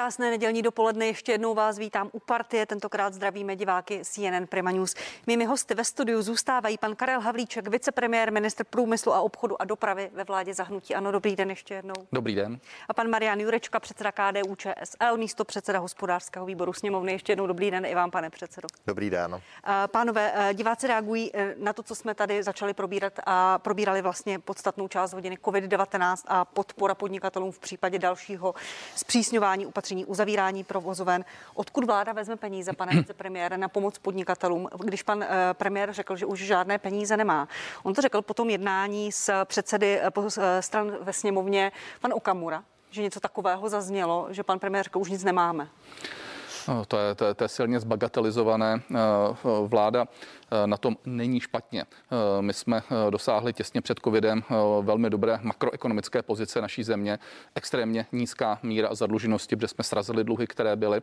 Krásné nedělní dopoledne, ještě jednou vás vítám u partie, tentokrát zdravíme diváky CNN Prima News. Mými hosty ve studiu zůstávají pan Karel Havlíček, vicepremiér, ministr průmyslu a obchodu a dopravy ve vládě zahnutí. Ano, dobrý den ještě jednou. Dobrý den. A pan Marian Jurečka, předseda KDU ČSL, místo předseda hospodářského výboru sněmovny. Ještě jednou dobrý den i vám, pane předsedo. Dobrý den. Pánové, eh, diváci reagují eh, na to, co jsme tady začali probírat a probírali vlastně podstatnou část hodiny COVID-19 a podpora podnikatelům v případě dalšího zpřísňování opatření uzavírání provozoven. Odkud vláda vezme peníze, pane vicepremiére, na pomoc podnikatelům, když pan eh, premiér řekl, že už žádné peníze nemá? On to řekl po tom jednání s předsedy eh, eh, stran ve sněmovně, pan Okamura, že něco takového zaznělo, že pan premiér řekl, už nic nemáme. No, to je, to, je, to je silně zbagatelizované. Vláda na tom není špatně. Eh, my jsme eh, dosáhli těsně před covidem velmi dobré makroekonomické pozice naší země, extrémně nízká míra zadluženosti, protože jsme srazili dluhy, které byly,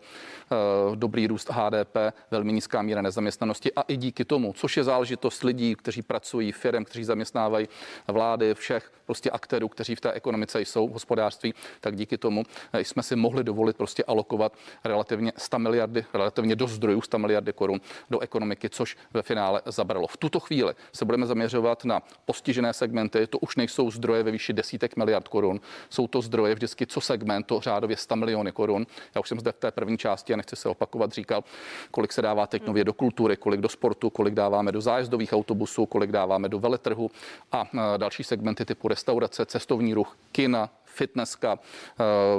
dobrý růst HDP, velmi nízká míra nezaměstnanosti a i díky tomu, což je záležitost lidí, kteří pracují, firm, kteří zaměstnávají vlády, všech prostě aktérů, kteří v té ekonomice jsou, v hospodářství, tak díky tomu jsme si mohli dovolit prostě alokovat relativně 100 miliardy, relativně do zdrojů 100 miliardy korun do ekonomiky, což ve finále zabralo. V tuto chvíli se budeme zaměřovat na postižené segmenty. To už nejsou zdroje ve výši desítek miliard korun. Jsou to zdroje vždycky co segment, to řádově 100 miliony korun. Já už jsem zde v té první části a nechci se opakovat, říkal, kolik se dává teď nově do kultury, kolik do sportu, kolik dáváme do zájezdových autobusů, kolik dáváme do veletrhu a další segmenty typu restaurace, cestovní ruch, kina, fitnesska,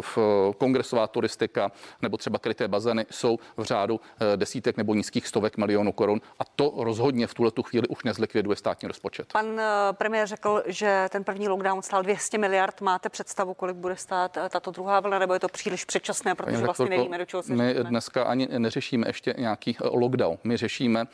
v kongresová turistika nebo třeba kryté bazény jsou v řádu eh, desítek nebo nízkých stovek milionů korun a to rozhodně v tuhle tu chvíli už nezlikviduje státní rozpočet. Pan eh, premiér řekl, že ten první lockdown stál 200 miliard. Máte představu, kolik bude stát tato druhá vlna, nebo je to příliš předčasné, protože Pani vlastně nevíme, do čeho se My říkáme. dneska ani neřešíme ještě nějaký lockdown. My řešíme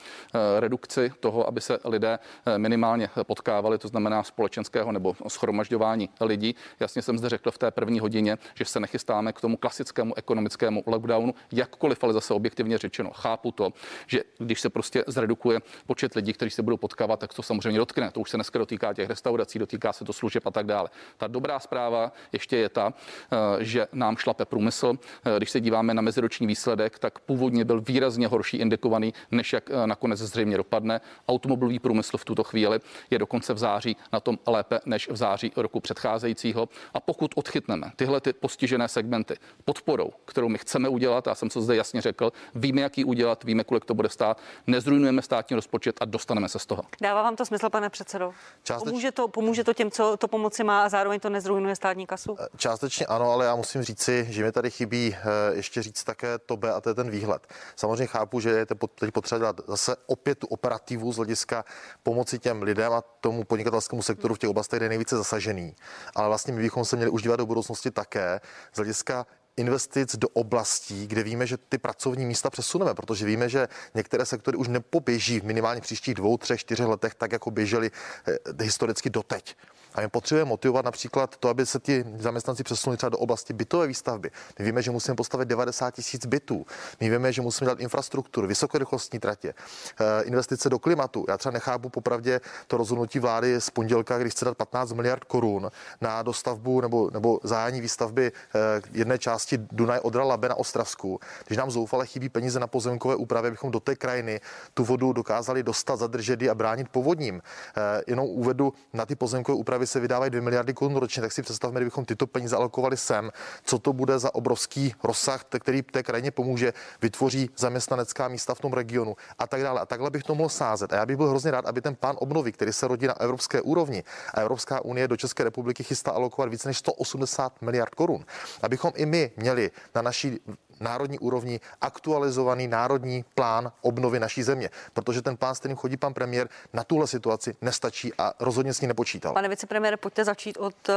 redukci toho, aby se lidé minimálně potkávali, to znamená společenského nebo schromažďování lidí. Jasně jsem zde řekl v té první hodině, že se nechystáme k tomu klasickému ekonomickému lockdownu, jakkoliv ale zase objektivně řečeno. Chápu to, že když se prostě zredukuje počet lidí, kteří se budou potkávat, tak to samozřejmě dotkne. To už se dneska dotýká těch restaurací, dotýká se to služeb a tak dále. Ta dobrá zpráva ještě je ta, eh, že nám šlape průmysl. Eh, když se díváme na meziroční výsledek, tak původně byl výrazně horší indikovaný, než jak eh, nakonec zřejmě dopadne. Automobilový průmysl v tuto chvíli je dokonce v září na tom lépe než v září roku předcházejícího. A pokud odchytneme tyhle ty postižené segmenty podporou, kterou my chceme udělat, já jsem to zde jasně řekl, víme, jak ji udělat, víme, kolik to bude stát, nezrujnujeme státní rozpočet a dostaneme se z toho. Dává vám to smysl, pane předsedo? Částeč... Pomůže, to, pomůže to těm, co to pomoci má a zároveň to nezrujnuje státní kasu? Eh, částečně ano, ale já musím říci, že mi tady chybí eh, ještě říct také to B a to je ten výhled. Samozřejmě chápu, že je teď potřeba dát zase opět tu operativu z hlediska pomoci těm lidem a tomu podnikatelskému sektoru v těch oblastech, kde je nejvíce zasažený. Ale vlastně my bychom se měli už dívat do budoucnosti také z hlediska investic do oblastí, kde víme, že ty pracovní místa přesuneme, protože víme, že některé sektory už nepoběží v minimálně příštích dvou, třech, čtyřech letech tak, jako běželi eh, historicky doteď. A my potřebujeme motivovat například to, aby se ti zaměstnanci přesunuli třeba do oblasti bytové výstavby. My víme, že musíme postavit 90 tisíc bytů. My víme, že musíme dát infrastrukturu, vysokorychlostní tratě, eh, investice do klimatu. Já třeba nechápu popravdě to rozhodnutí vlády z pondělka, když chce dát 15 miliard korun na dostavbu nebo, nebo zájení výstavby eh, jedné části Dunaj Odra Labe na Ostravsku. Když nám zoufale chybí peníze na pozemkové úpravy, abychom do té krajiny tu vodu dokázali dostat, zadržet a bránit povodním. Eh, jenom uvedu na ty pozemkové úpravy Právě se vydávají 2 miliardy korun ročně, tak si představme, kdybychom tyto peníze alokovali sem, co to bude za obrovský rozsah, který té krajině pomůže, vytvoří zaměstnanecká místa v tom regionu a tak dále. A takhle bych to mohl sázet. A já bych byl hrozně rád, aby ten plán obnovy, který se rodí na evropské úrovni a Evropská unie do České republiky chystá alokovat více než 180 miliard korun, abychom i my měli na naší národní úrovni aktualizovaný národní plán obnovy naší země, protože ten plán, s kterým chodí pan premiér, na tuhle situaci nestačí a rozhodně s ní nepočítal. Pane vicepremiére, pojďte začít od eh,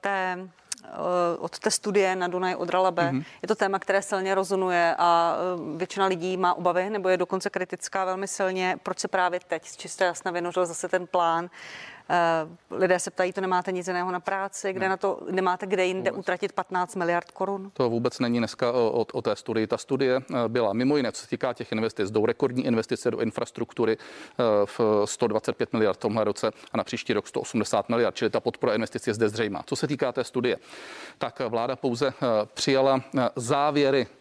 té od té studie na Dunaj od Ralabe. Mm-hmm. Je to téma, které silně rozonuje a eh, většina lidí má obavy nebo je dokonce kritická velmi silně. Proč se právě teď z čisté jasna vynořil zase ten plán? Eh, lidé se ptají, to nemáte nic jiného na práci, kde ne. na to nemáte kde jinde vůbec. utratit 15 miliard korun? To vůbec není dneska o, o té studii. Ta studie eh, byla mimo jiné, co se týká těch investic, jdou rekordní investice do infrastruktury eh, v 125 miliard v tomhle roce a na příští rok 180 miliard, čili ta podpora investic je zde zřejmá. Co se týká té studie, tak vláda pouze přijala závěry. Eh,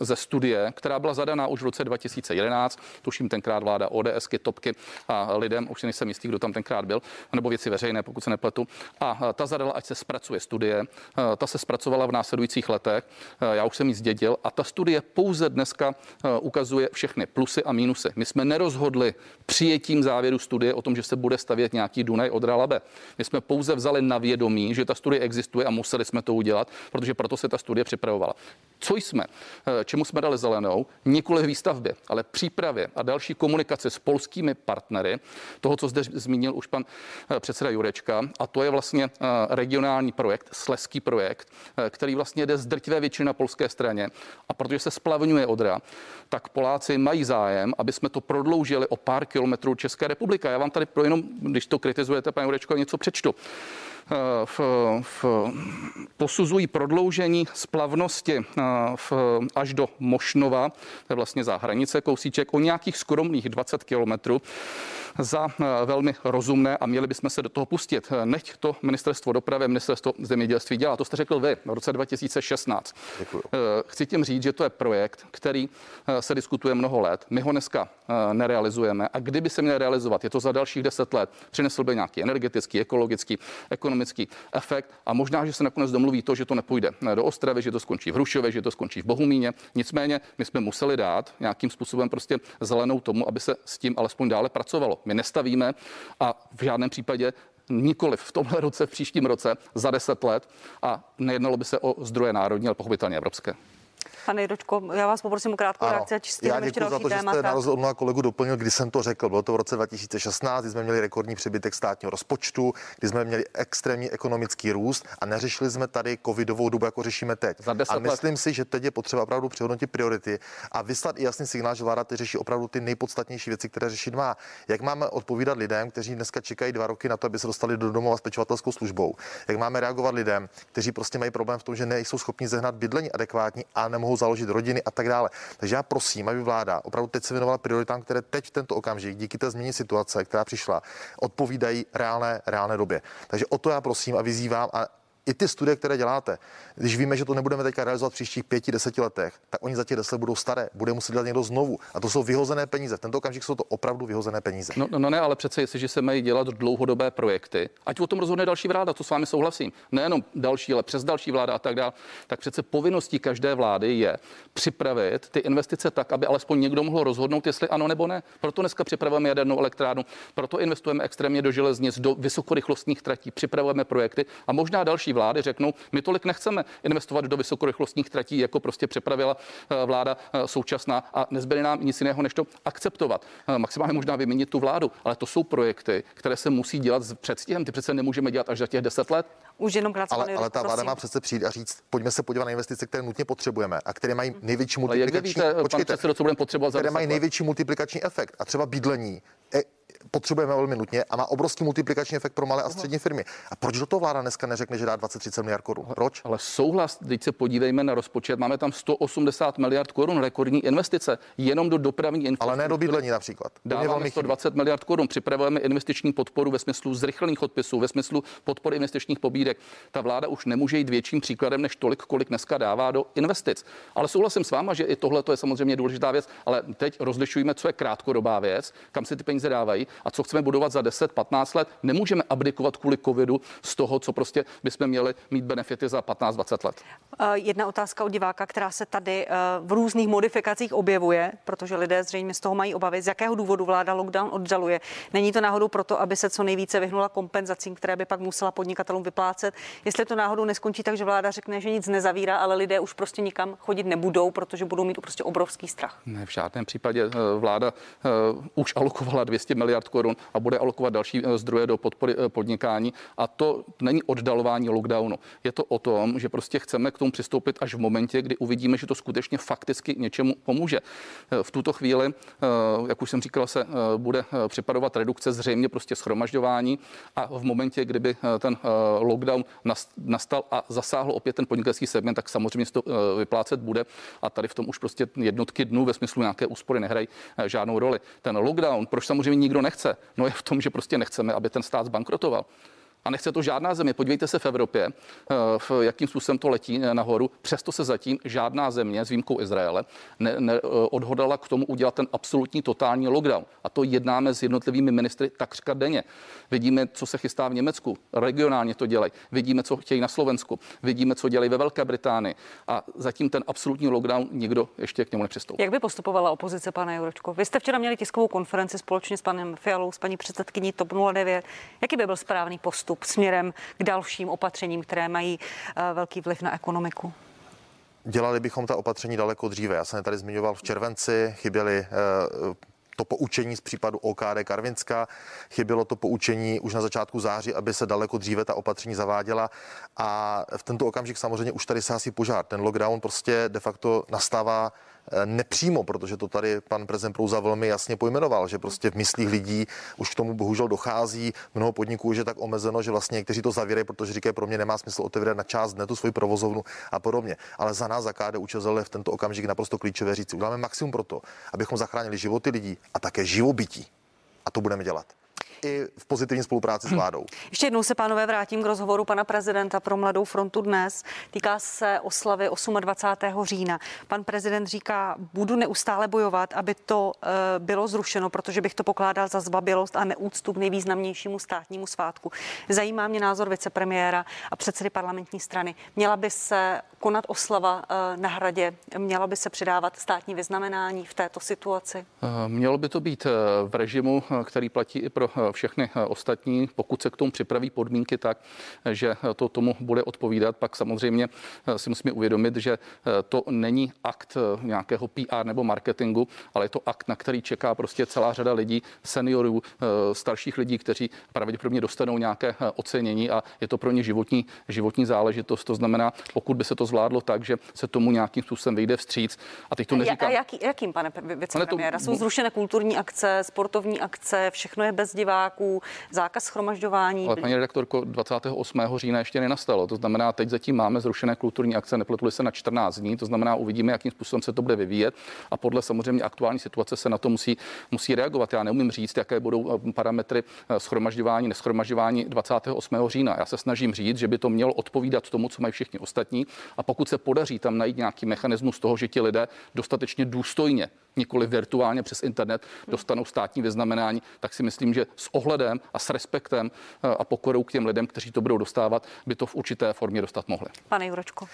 ze studie, která byla zadaná už v roce 2011, tuším tenkrát vláda ODSky, Topky a lidem, už nejsem jistý, kdo tam tenkrát byl, nebo věci veřejné, pokud se nepletu. A eh, ta zadala, ať se zpracuje studie. Eh, ta se zpracovala v následujících letech. Já už jsem ji zdědil a ta studie pouze dneska ukazuje všechny plusy a mínusy. My jsme nerozhodli přijetím závěru studie o tom, že se bude stavět nějaký Dunaj od Ralabe. My jsme pouze vzali na vědomí, že ta studie existuje a museli jsme to udělat, protože proto se ta studie připravovala. Co jsme? Eh, čemu jsme dali zelenou, nikoli výstavbě, ale přípravě a další komunikace s polskými partnery, toho, co zde zmínil už pan eh, předseda Jurečka, a to je vlastně eh, regionální projekt, sleský projekt, který vlastně jde z drtivé většiny na polské straně. A protože se splavňuje Odra, tak Poláci mají zájem, aby jsme to prodloužili o pár kilometrů České republiky. Já vám tady pro jenom, když to kritizujete, pane Jurečko, něco přečtu. Eh, v, v, posuzují prodloužení splavnosti eh, v, až do Mošnova, to je vlastně za hranice kousíček, o nějakých skromných 20 kilometrů za eh, velmi rozumné a měli bychom se do toho pustit. Nechť to ministerstvo dopravy, ministerstvo zemědělství dělá. To jste řekl vy v roce 2016. Děkuju. Chci tím říct, že to je projekt, který se diskutuje mnoho let. My ho dneska nerealizujeme a kdyby se měl realizovat, je to za dalších 10 let, přinesl by nějaký energetický, ekologický, ekonomický ekonomický efekt a možná, že se nakonec domluví to, že to nepůjde do Ostravy, že to skončí v Hrušově, že to skončí v Bohumíně. Nicméně my jsme museli dát nějakým způsobem prostě zelenou tomu, aby se s tím alespoň dále pracovalo. My nestavíme a v žádném případě nikoli v tomhle roce, v příštím roce, za deset let a nejednalo by se o zdroje národní, ale pochopitelně evropské. Pane Jiročko, já vás poprosím o krátkou reakci, ať Já děkuji za to, že jste na rozdíl od mnoha kolegu doplnil, kdy jsem to řekl. Bylo to v roce 2016, kdy jsme měli rekordní přebytek státního rozpočtu, kdy jsme měli extrémní ekonomický růst a neřešili jsme tady covidovou dobu, jako řešíme teď. a myslím let. si, že teď je potřeba opravdu přehodnotit priority a vyslat i jasný signál, že vláda teď řeší opravdu ty nejpodstatnější věci, které řešit má. Jak máme odpovídat lidem, kteří dneska čekají dva roky na to, aby se dostali do domova s pečovatelskou službou? Jak máme reagovat lidem, kteří prostě mají problém v tom, že nejsou schopni zehnat bydlení adekvátní a nemohou založit rodiny a tak dále. Takže já prosím, aby vláda opravdu teď se věnovala prioritám, které teď v tento okamžik díky té změně situace, která přišla, odpovídají reálné, reálné době. Takže o to já prosím a vyzývám a i ty studie, které děláte, když víme, že to nebudeme teďka realizovat v příštích pěti, deseti letech, tak oni za těch deset budou staré, bude muset dělat někdo znovu. A to jsou vyhozené peníze. V tento okamžik jsou to opravdu vyhozené peníze. No, no ne, ale přece jestliže se mají dělat dlouhodobé projekty, ať o tom rozhodne další vláda, to s vámi souhlasím. Nejenom další, ale přes další vláda a tak dále. Tak přece povinností každé vlády je připravit ty investice tak, aby alespoň někdo mohl rozhodnout, jestli ano nebo ne. Proto dneska připravujeme jadernou elektrárnu, proto investujeme extrémně do železnic, do vysokorychlostních tratí, připravujeme projekty a možná další vlády řeknou, my tolik nechceme investovat do vysokorychlostních tratí, jako prostě přepravila eh, vláda eh, současná a nezbyde nám nic jiného, než to akceptovat. Eh, maximálně možná vyměnit tu vládu, ale to jsou projekty, které se musí dělat s předstihem. Ty přece nemůžeme dělat až za těch deset let. Už jenom krátce, ale, ale ta vláda má přece přijít a říct, pojďme se podívat na investice, které nutně potřebujeme a které mají největší multiplikační, ale jak víte, počkejte, předsedo, co budeme potřebovat které mají největší multiplikační efekt. A třeba bydlení, e, potřebujeme velmi nutně a má obrovský multiplikační efekt pro malé a střední firmy. A proč do toho vláda dneska neřekne, že dá 20-30 miliard korun? Proč? Ale souhlas, teď se podívejme na rozpočet, máme tam 180 miliard korun rekordní investice jenom do dopravní infrastruktury. Ale ne do bydlení například. Dáváme 120 chybí. miliard korun, připravujeme investiční podporu ve smyslu zrychlených odpisů, ve smyslu podpory investičních pobídek. Ta vláda už nemůže jít větším příkladem než tolik, kolik dneska dává do investic. Ale souhlasím s váma, že i tohle je samozřejmě důležitá věc, ale teď rozlišujeme, co je krátkodobá věc, kam se ty peníze dávají a co chceme budovat za 10-15 let, nemůžeme abdikovat kvůli covidu z toho, co prostě bychom měli mít benefity za 15-20 let. Jedna otázka od diváka, která se tady eh, v různých modifikacích objevuje, protože lidé zřejmě z toho mají obavy, z jakého důvodu vláda lockdown oddaluje. Není to náhodou proto, aby se co nejvíce vyhnula kompenzacím, které by pak musela podnikatelům vyplácet. Jestli to náhodou neskončí tak, že vláda řekne, že nic nezavírá, ale lidé už prostě nikam chodit nebudou, protože budou mít prostě obrovský strach. Ne, v žádném případě eh, vláda už alokovala 200 miliard korun a bude alokovat další eh, zdroje do podpory eh, podnikání. A to není oddalování lockdownu. Je to o tom, že prostě chceme k tomu přistoupit až v momentě, kdy uvidíme, že to skutečně fakticky něčemu pomůže. Eh, v tuto chvíli, jak už jsem říkal, se bude připadovat redukce zřejmě prostě schromažďování a v momentě, kdyby ten lockdown nastal a zasáhl opět ten podnikatelský segment, tak samozřejmě to vyplácet bude a tady v tom už prostě jednotky dnů ve smyslu nějaké úspory nehrají žádnou roli. Ten lockdown, proč samozřejmě nikdo nechce? No je v tom, že prostě nechceme, aby ten stát zbankrotoval. A nechce to žádná země. Podívejte se v Evropě, eh, v jakým způsobem to letí nahoru. Přesto se zatím žádná země, s výjimkou Izraele, ne, ne, odhodala k tomu udělat ten absolutní totální lockdown. A to jednáme s jednotlivými ministry takřka denně. Vidíme, co se chystá v Německu. Regionálně to dělají. Vidíme, co chtějí na Slovensku. Vidíme, co dělají ve Velké Británii. A zatím ten absolutní lockdown nikdo ještě k němu nepřistoupil. Jak by postupovala opozice, pane Juročko? Vy jste včera měli tiskovou konferenci společně s panem Fialou, s paní předsedkyní TOP 09. Jaký by byl správný postup směrem k dalším opatřením, které mají uh, velký vliv na ekonomiku? Dělali bychom ta opatření daleko dříve. Já jsem tady zmiňoval v červenci, chyběly uh, to poučení z případu OKD Karvinská. Chybělo to poučení už na začátku září, aby se daleko dříve ta opatření zaváděla. A v tento okamžik samozřejmě už tady se asi požár. Ten lockdown prostě de facto nastává Eh, nepřímo, protože to tady pan prezident Prouza velmi jasně pojmenoval, že prostě v myslích lidí už k tomu bohužel dochází. Mnoho podniků je tak omezeno, že vlastně někteří to zavírají, protože říkají, pro mě nemá smysl otevírat na část dne tu svoji provozovnu a podobně. Ale za nás, za KDU ČSL v tento okamžik naprosto klíčové říci. Uděláme maximum pro to, abychom zachránili životy lidí a také živobytí. A to budeme dělat i v pozitivní spolupráci s hm. vládou. Ještě jednou se, pánové, vrátím k rozhovoru pana prezidenta pro Mladou frontu dnes. Týká se oslavy 28. října. Pan prezident říká, budu neustále bojovat, aby to uh, bylo zrušeno, protože bych to pokládal za zbabilost a neúctu k nejvýznamnějšímu státnímu svátku. Zajímá mě názor vicepremiéra a předsedy parlamentní strany. Měla by se konat oslava uh, na hradě, měla by se přidávat státní vyznamenání v této situaci? Uh, mělo by to být v režimu, který platí i pro všechny eh, ostatní, pokud se k tomu připraví podmínky tak, že to tomu bude odpovídat, pak samozřejmě eh, si musíme uvědomit, že eh, to není akt nějakého PR nebo marketingu, ale je to akt, na který čeká prostě celá řada lidí, seniorů, starších lidí, kteří pravděpodobně dostanou nějaké ocenění a je to pro ně životní, životní záležitost. To znamená, pokud by se to zvládlo tak, že se tomu nějakým způsobem vyjde vstříc. A teď to neříkám. A jaký, jakým, pane vicepremiéra? Jsou zrušené kulturní akce, sportovní akce, všechno je bez divá diváků, zákaz schromažďování. Ale paní redaktorko, 28. října ještě nenastalo. To znamená, teď zatím máme zrušené kulturní akce, nepletuli se na 14 dní, to znamená, uvidíme, jakým způsobem se to bude vyvíjet a podle samozřejmě aktuální situace se na to musí, musí reagovat. Já neumím říct, jaké budou eh, parametry eh, schromažďování, neschromažďování 28. října. Já se snažím říct, že by to mělo odpovídat tomu, co mají všichni ostatní a pokud se podaří tam najít nějaký mechanismus toho, že ti lidé dostatečně důstojně nikoli virtuálně přes internet dostanou státní vyznamenání, tak si myslím, že s ohledem a s respektem eh, a pokorou k těm lidem, kteří to budou dostávat, by to v určité formě dostat mohli. Pane Juročko.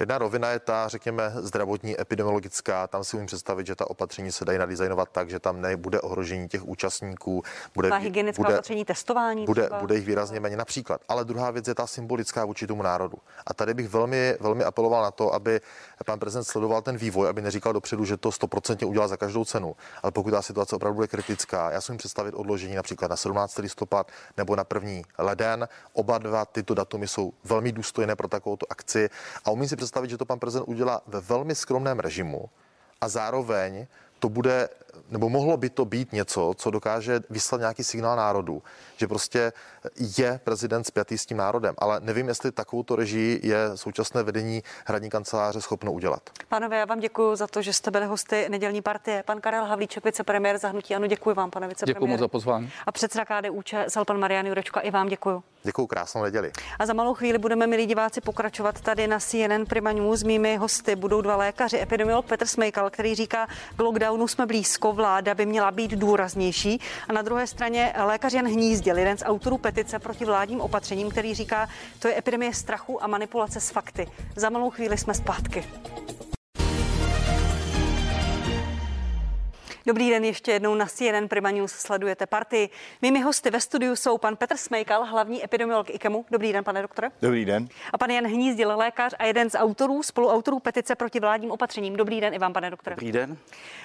Jedna rovina je ta, řekněme, zdravotní, epidemiologická. Tam si umím představit, že ta opatření se dají nadizajnovat tak, že tam nebude ohrožení těch účastníků. Bude, ta hygienická bude, opatření, testování. Bude, bude jich výrazně méně například. Ale druhá věc je ta symbolická vůči tomu národu. A tady bych velmi, velmi apeloval na to, aby pan prezident sledoval ten vývoj, aby neříkal dopředu, že to 100% udělá za každou cenu. Ale pokud ta situace opravdu bude kritická, já si umím představit odložení například na 17. listopad nebo na 1. leden. Oba dva tyto datumy jsou velmi důstojné pro takovou akci. A umím si představit, že to pan prezident udělá ve velmi skromném režimu a zároveň to bude, nebo mohlo by to být něco, co dokáže vyslat nějaký signál národu, že prostě je prezident spjatý s tím národem, ale nevím, jestli takovouto režii je současné vedení hradní kanceláře schopno udělat. Pánové, já vám děkuji za to, že jste byli hosty nedělní partie. Pan Karel Havlíček, vicepremiér zahnutí. Ano, děkuji vám, pane vicepremiér. Děkuji moc za pozvání. A předseda KDU ČSL, pan Marian Jurečka, i vám děkuji. Děkuji, krásnou neděli. A za malou chvíli budeme, milí diváci, pokračovat tady na CNN Prima News. Mými hosty budou dva lékaři. Epidemiolog Petr Smejkal, který říká, k lockdownu jsme blízko, vláda by měla být důraznější. A na druhé straně lékař Jan Hnízdil, jeden z autorů petice proti vládním opatřením, který říká, to je epidemie strachu a manipulace s fakty. Za malou chvíli jsme zpátky. Dobrý den ještě jednou na CNN Prima News sledujete partii. Mými hosty ve studiu jsou pan Petr Smejkal, hlavní epidemiolog IKEMu. Dobrý den, pane doktore. Dobrý den. A pan Jan Hnízdil, lékař a jeden z autorů, spoluautorů petice proti vládním opatřením. Dobrý den i vám, pane doktore. Dobrý den.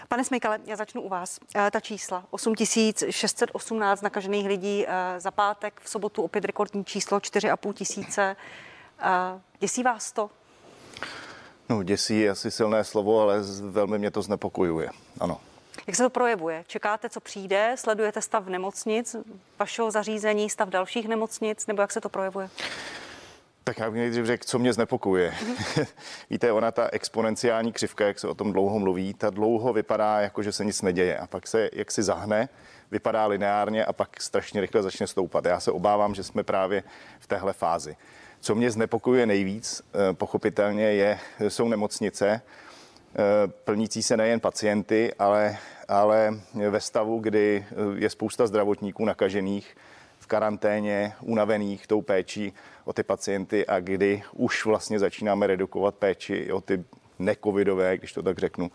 Pane Smejkale, já začnu u vás. E, ta čísla 8618 nakažených lidí e, za pátek, v sobotu opět rekordní číslo 4,5 tisíce. E, děsí vás to? No, děsí je asi silné slovo, ale velmi mě to znepokojuje. Ano. Jak se to projevuje? Čekáte, co přijde? Sledujete stav nemocnic, vašeho zařízení, stav dalších nemocnic, nebo jak se to projevuje? Tak já bych nejdřív řekl, co mě znepokojuje. Mm-hmm. Víte, ona ta exponenciální křivka, jak se o tom dlouho mluví, ta dlouho vypadá jako, že se nic neděje a pak se jak si zahne vypadá lineárně a pak strašně rychle začne stoupat. Já se obávám, že jsme právě v téhle fázi. Co mě znepokojuje nejvíc, eh, pochopitelně, je, jsou nemocnice, eh, plnící se nejen pacienty, ale, ale ve stavu, kdy eh, je spousta zdravotníků nakažených, v karanténě, unavených tou péčí o ty pacienty a kdy už vlastně začínáme redukovat péči o ty necovidové, když to tak řeknu,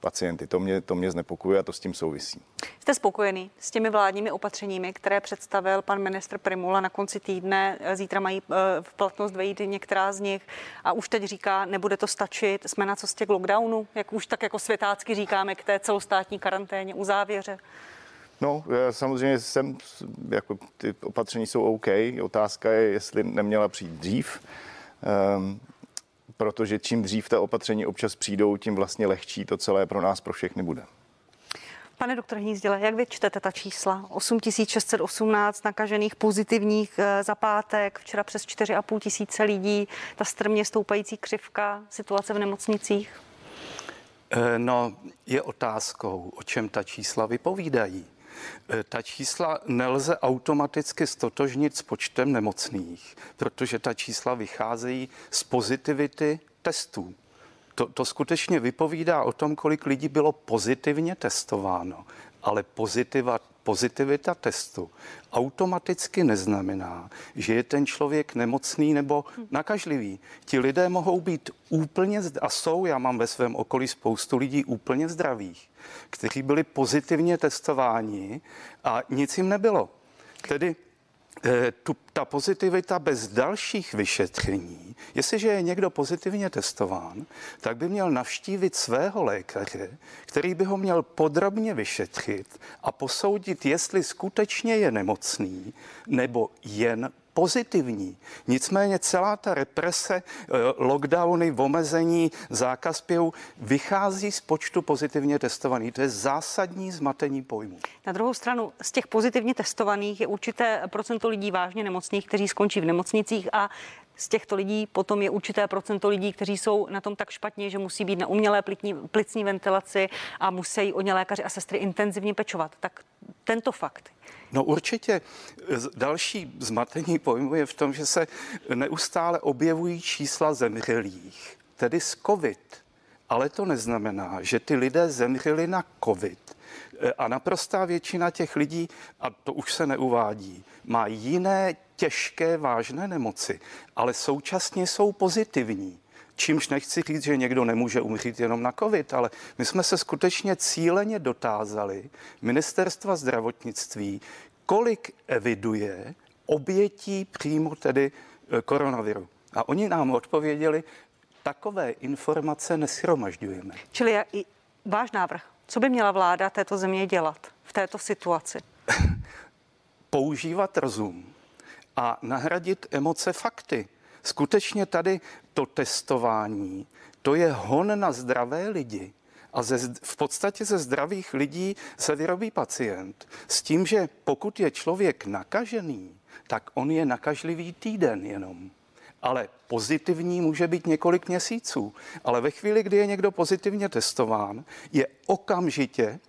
pacienty. To mě, to mě znepokuje a to s tím souvisí. Jste spokojený s těmi vládními opatřeními, které představil pan ministr Primula na konci týdne? Zítra mají eh, v platnost vejít některá z nich a už teď říká, nebude to stačit, jsme na cestě k lockdownu, jak už tak jako světácky říkáme, k té celostátní karanténě, u závěře. No, samozřejmě jsem, jako ty opatření jsou OK. Otázka je, jestli neměla přijít dřív. Um, protože čím dřív ta opatření občas přijdou, tím vlastně lehčí to celé pro nás, pro všechny bude. Pane doktor Hnízdile, jak vy čtete ta čísla? 8618 nakažených pozitivních eh, za pátek, včera přes 4,5 tisíce lidí, ta strmě stoupající křivka, situace v nemocnicích? Eh, no, je otázkou, o čem ta čísla vypovídají. Eh, ta čísla nelze automaticky stotožnit s počtem nemocných, protože ta čísla vycházejí z pozitivity testů. To, to skutečně vypovídá o tom, kolik lidí bylo pozitivně testováno, ale pozitiva, pozitivita testu automaticky neznamená, že je ten člověk nemocný nebo nakažlivý. Ti lidé mohou být úplně a jsou, já mám ve svém okolí spoustu lidí úplně zdravých, kteří byli pozitivně testováni a nic jim nebylo. Tedy tu, ta pozitivita bez dalších vyšetření, jestliže je někdo pozitivně testován, tak by měl navštívit svého lékaře, který by ho měl podrobně vyšetřit a posoudit, jestli skutečně je nemocný nebo jen pozitivní. Nicméně celá ta represe, eh, lockdowny, omezení, zákaz pěvu vychází z počtu pozitivně testovaných. To je zásadní zmatení pojmu. Na druhou stranu, z těch pozitivně testovaných je určité procento lidí vážně nemocných, kteří skončí v nemocnicích a z těchto lidí potom je určité procento lidí, kteří jsou na tom tak špatně, že musí být na umělé plicní, plicní ventilaci a musí o ně lékaři a sestry intenzivně pečovat. Tak tento fakt No určitě. Další zmatení pojmu je v tom, že se neustále objevují čísla zemřelých, tedy z COVID. Ale to neznamená, že ty lidé zemřeli na COVID. A naprostá většina těch lidí, a to už se neuvádí, má jiné těžké, vážné nemoci, ale současně jsou pozitivní. Čímž nechci říct, že někdo nemůže umřít jenom na COVID, ale my jsme se skutečně cíleně dotázali ministerstva zdravotnictví, kolik eviduje obětí přímo tedy e, koronaviru. A oni nám odpověděli, takové informace neschromažďujeme. Čili i váš návrh, co by měla vláda této země dělat v této situaci? Používat rozum a nahradit emoce fakty. Skutečně tady to testování, to je hon na zdravé lidi. A ze, v podstatě ze zdravých lidí se vyrobí pacient s tím, že pokud je člověk nakažený, tak on je nakažlivý týden jenom. Ale pozitivní může být několik měsíců. Ale ve chvíli, kdy je někdo pozitivně testován, je okamžitě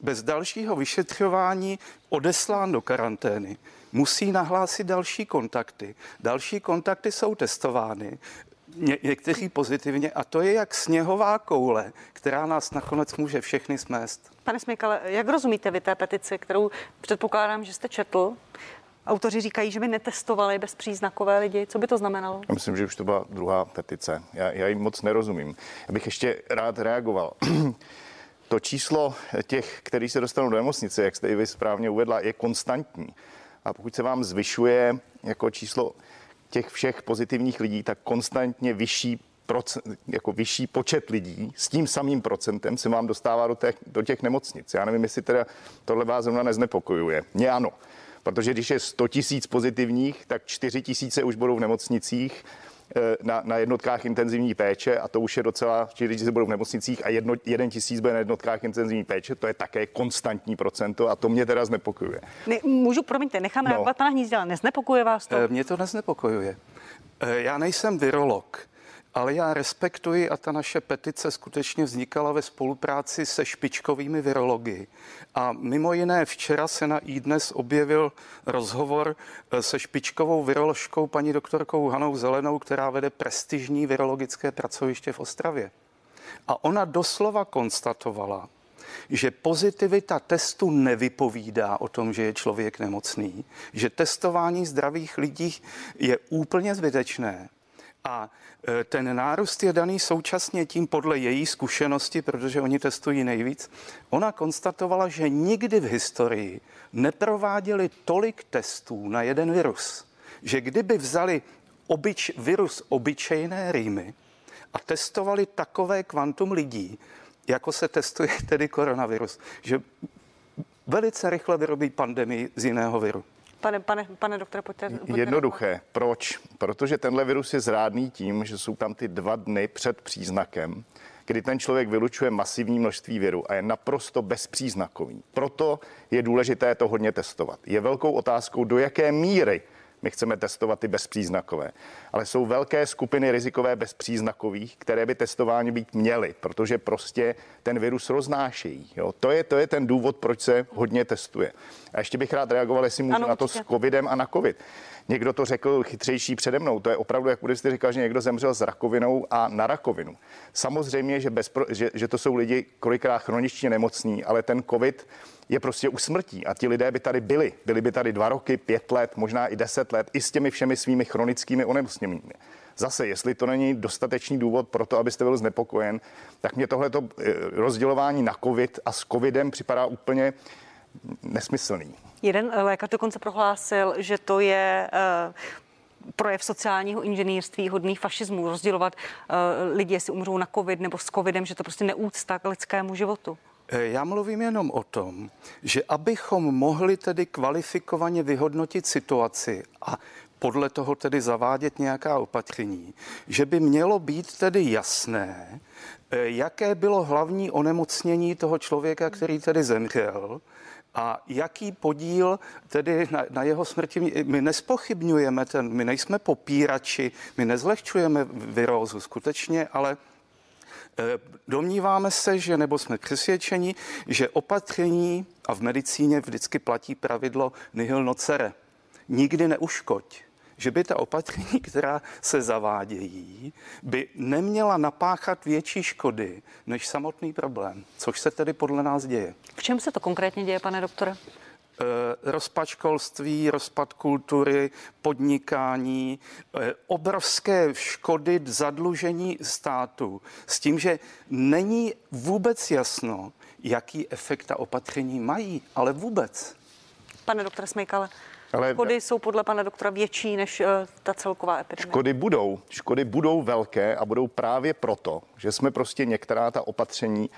bez dalšího vyšetřování odeslán do karantény. Musí nahlásit další kontakty. Další kontakty jsou testovány ně, někteří pozitivně a to je jak sněhová koule, která nás nakonec může všechny smést. Pane Smykale, jak rozumíte vy té petici, kterou předpokládám, že jste četl? Autoři říkají, že by netestovali bezpříznakové lidi. Co by to znamenalo? Já myslím, že už to byla druhá petice. Já, já jim moc nerozumím. Já bych ještě rád reagoval. to číslo těch, kteří se dostanou do nemocnice, jak jste i vy správně uvedla, je konstantní. A pokud se vám zvyšuje jako číslo těch všech pozitivních lidí, tak konstantně vyšší procent, jako vyšší počet lidí s tím samým procentem se vám dostává do těch, do těch nemocnic. Já nevím, jestli teda tohle vás zrovna neznepokojuje. Mě ano, protože když je 100 tisíc pozitivních, tak 4 tisíce už budou v nemocnicích na, na jednotkách intenzivní péče a to už je docela, 4 tisíce budou v nemocnicích a jedno, jeden tisíc bude na jednotkách intenzivní péče, to je také konstantní procento a to mě teda znepokojuje. Ne, můžu, promiňte, necháme no. pana Hnízdila, neznepokojuje vás to? Eh, mě to neznepokojuje. Eh, já nejsem virolog, ale já respektuji a ta naše petice skutečně vznikala ve spolupráci se špičkovými virology. A mimo jiné včera se na dnes objevil rozhovor eh, se špičkovou viroložkou paní doktorkou Hanou Zelenou, která vede prestižní virologické pracoviště v Ostravě. A ona doslova konstatovala, že pozitivita testu nevypovídá o tom, že je člověk nemocný, že testování zdravých lidí je úplně zbytečné. A e, ten nárůst je daný současně tím podle její zkušenosti, protože oni testují nejvíc. Ona konstatovala, že nikdy v historii neprováděli tolik testů na jeden virus. Že kdyby vzali obyč, virus obyčejné rýmy a testovali takové kvantum lidí, jako se testuje tedy koronavirus, že velice rychle vyrobí pandemii z jiného viru. Pane, pane, pane doktore, pojďte, pojďte Jednoduché. Proč? Protože tenhle virus je zrádný tím, že jsou tam ty dva dny před příznakem, kdy ten člověk vylučuje masivní množství viru a je naprosto bezpříznakový. Proto je důležité to hodně testovat. Je velkou otázkou, do jaké míry my chceme testovat ty bezpříznakové. Ale jsou velké skupiny rizikové bezpříznakových, které by testovány být měly, protože prostě ten virus roznášejí. Jo? To, je, to je ten důvod, proč se hodně testuje. A ještě bych rád reagoval, jestli můžu ano, na to určitě. s covidem a na covid. Někdo to řekl chytřejší přede mnou. To je opravdu, jak jste říkal, že někdo zemřel s rakovinou a na rakovinu. Samozřejmě, že, bezpro, že, že to jsou lidi kolikrát chroničně nemocní, ale ten covid je prostě usmrtí. A ti lidé by tady byli. Byli by tady dva roky, pět let, možná i deset let, i s těmi všemi svými chronickými onemocněními. Zase, jestli to není dostatečný důvod pro to, abyste byl znepokojen, tak mě tohleto eh, rozdělování na covid a s covidem připadá úplně nesmyslný. Jeden lékař dokonce prohlásil, že to je uh projev sociálního inženýrství hodný fašismu, rozdělovat uh, lidi, jestli umřou na covid nebo s covidem, že to prostě neúcta k lidskému životu. Eh, já mluvím jenom o tom, že abychom mohli tedy kvalifikovaně vyhodnotit situaci a podle toho tedy zavádět nějaká opatření, že by mělo být tedy jasné, eh, jaké bylo hlavní onemocnění toho člověka, který tedy zemřel, a jaký podíl tedy na, na jeho smrti, my nespochybňujeme ten, my nejsme popírači, my nezlehčujeme virózu skutečně, ale Eh, domníváme se, že nebo jsme přesvědčeni, že opatření a v medicíně vždycky platí pravidlo nihil nocere. Nikdy neuškoď že by ta opatření, která se zavádějí, by neměla napáchat větší škody než samotný problém, což se tedy podle nás děje. V čem se to konkrétně děje, pane doktore? Eh, rozpad školství, rozpad kultury, podnikání, eh, obrovské škody, zadlužení státu s tím, že není vůbec jasno, jaký efekt ta opatření mají, ale vůbec. Pane doktore Smejkale, ale škody jsou podle pana doktora větší než uh, ta celková epidemie. Škody budou. Škody budou velké a budou právě proto, že jsme prostě některá ta opatření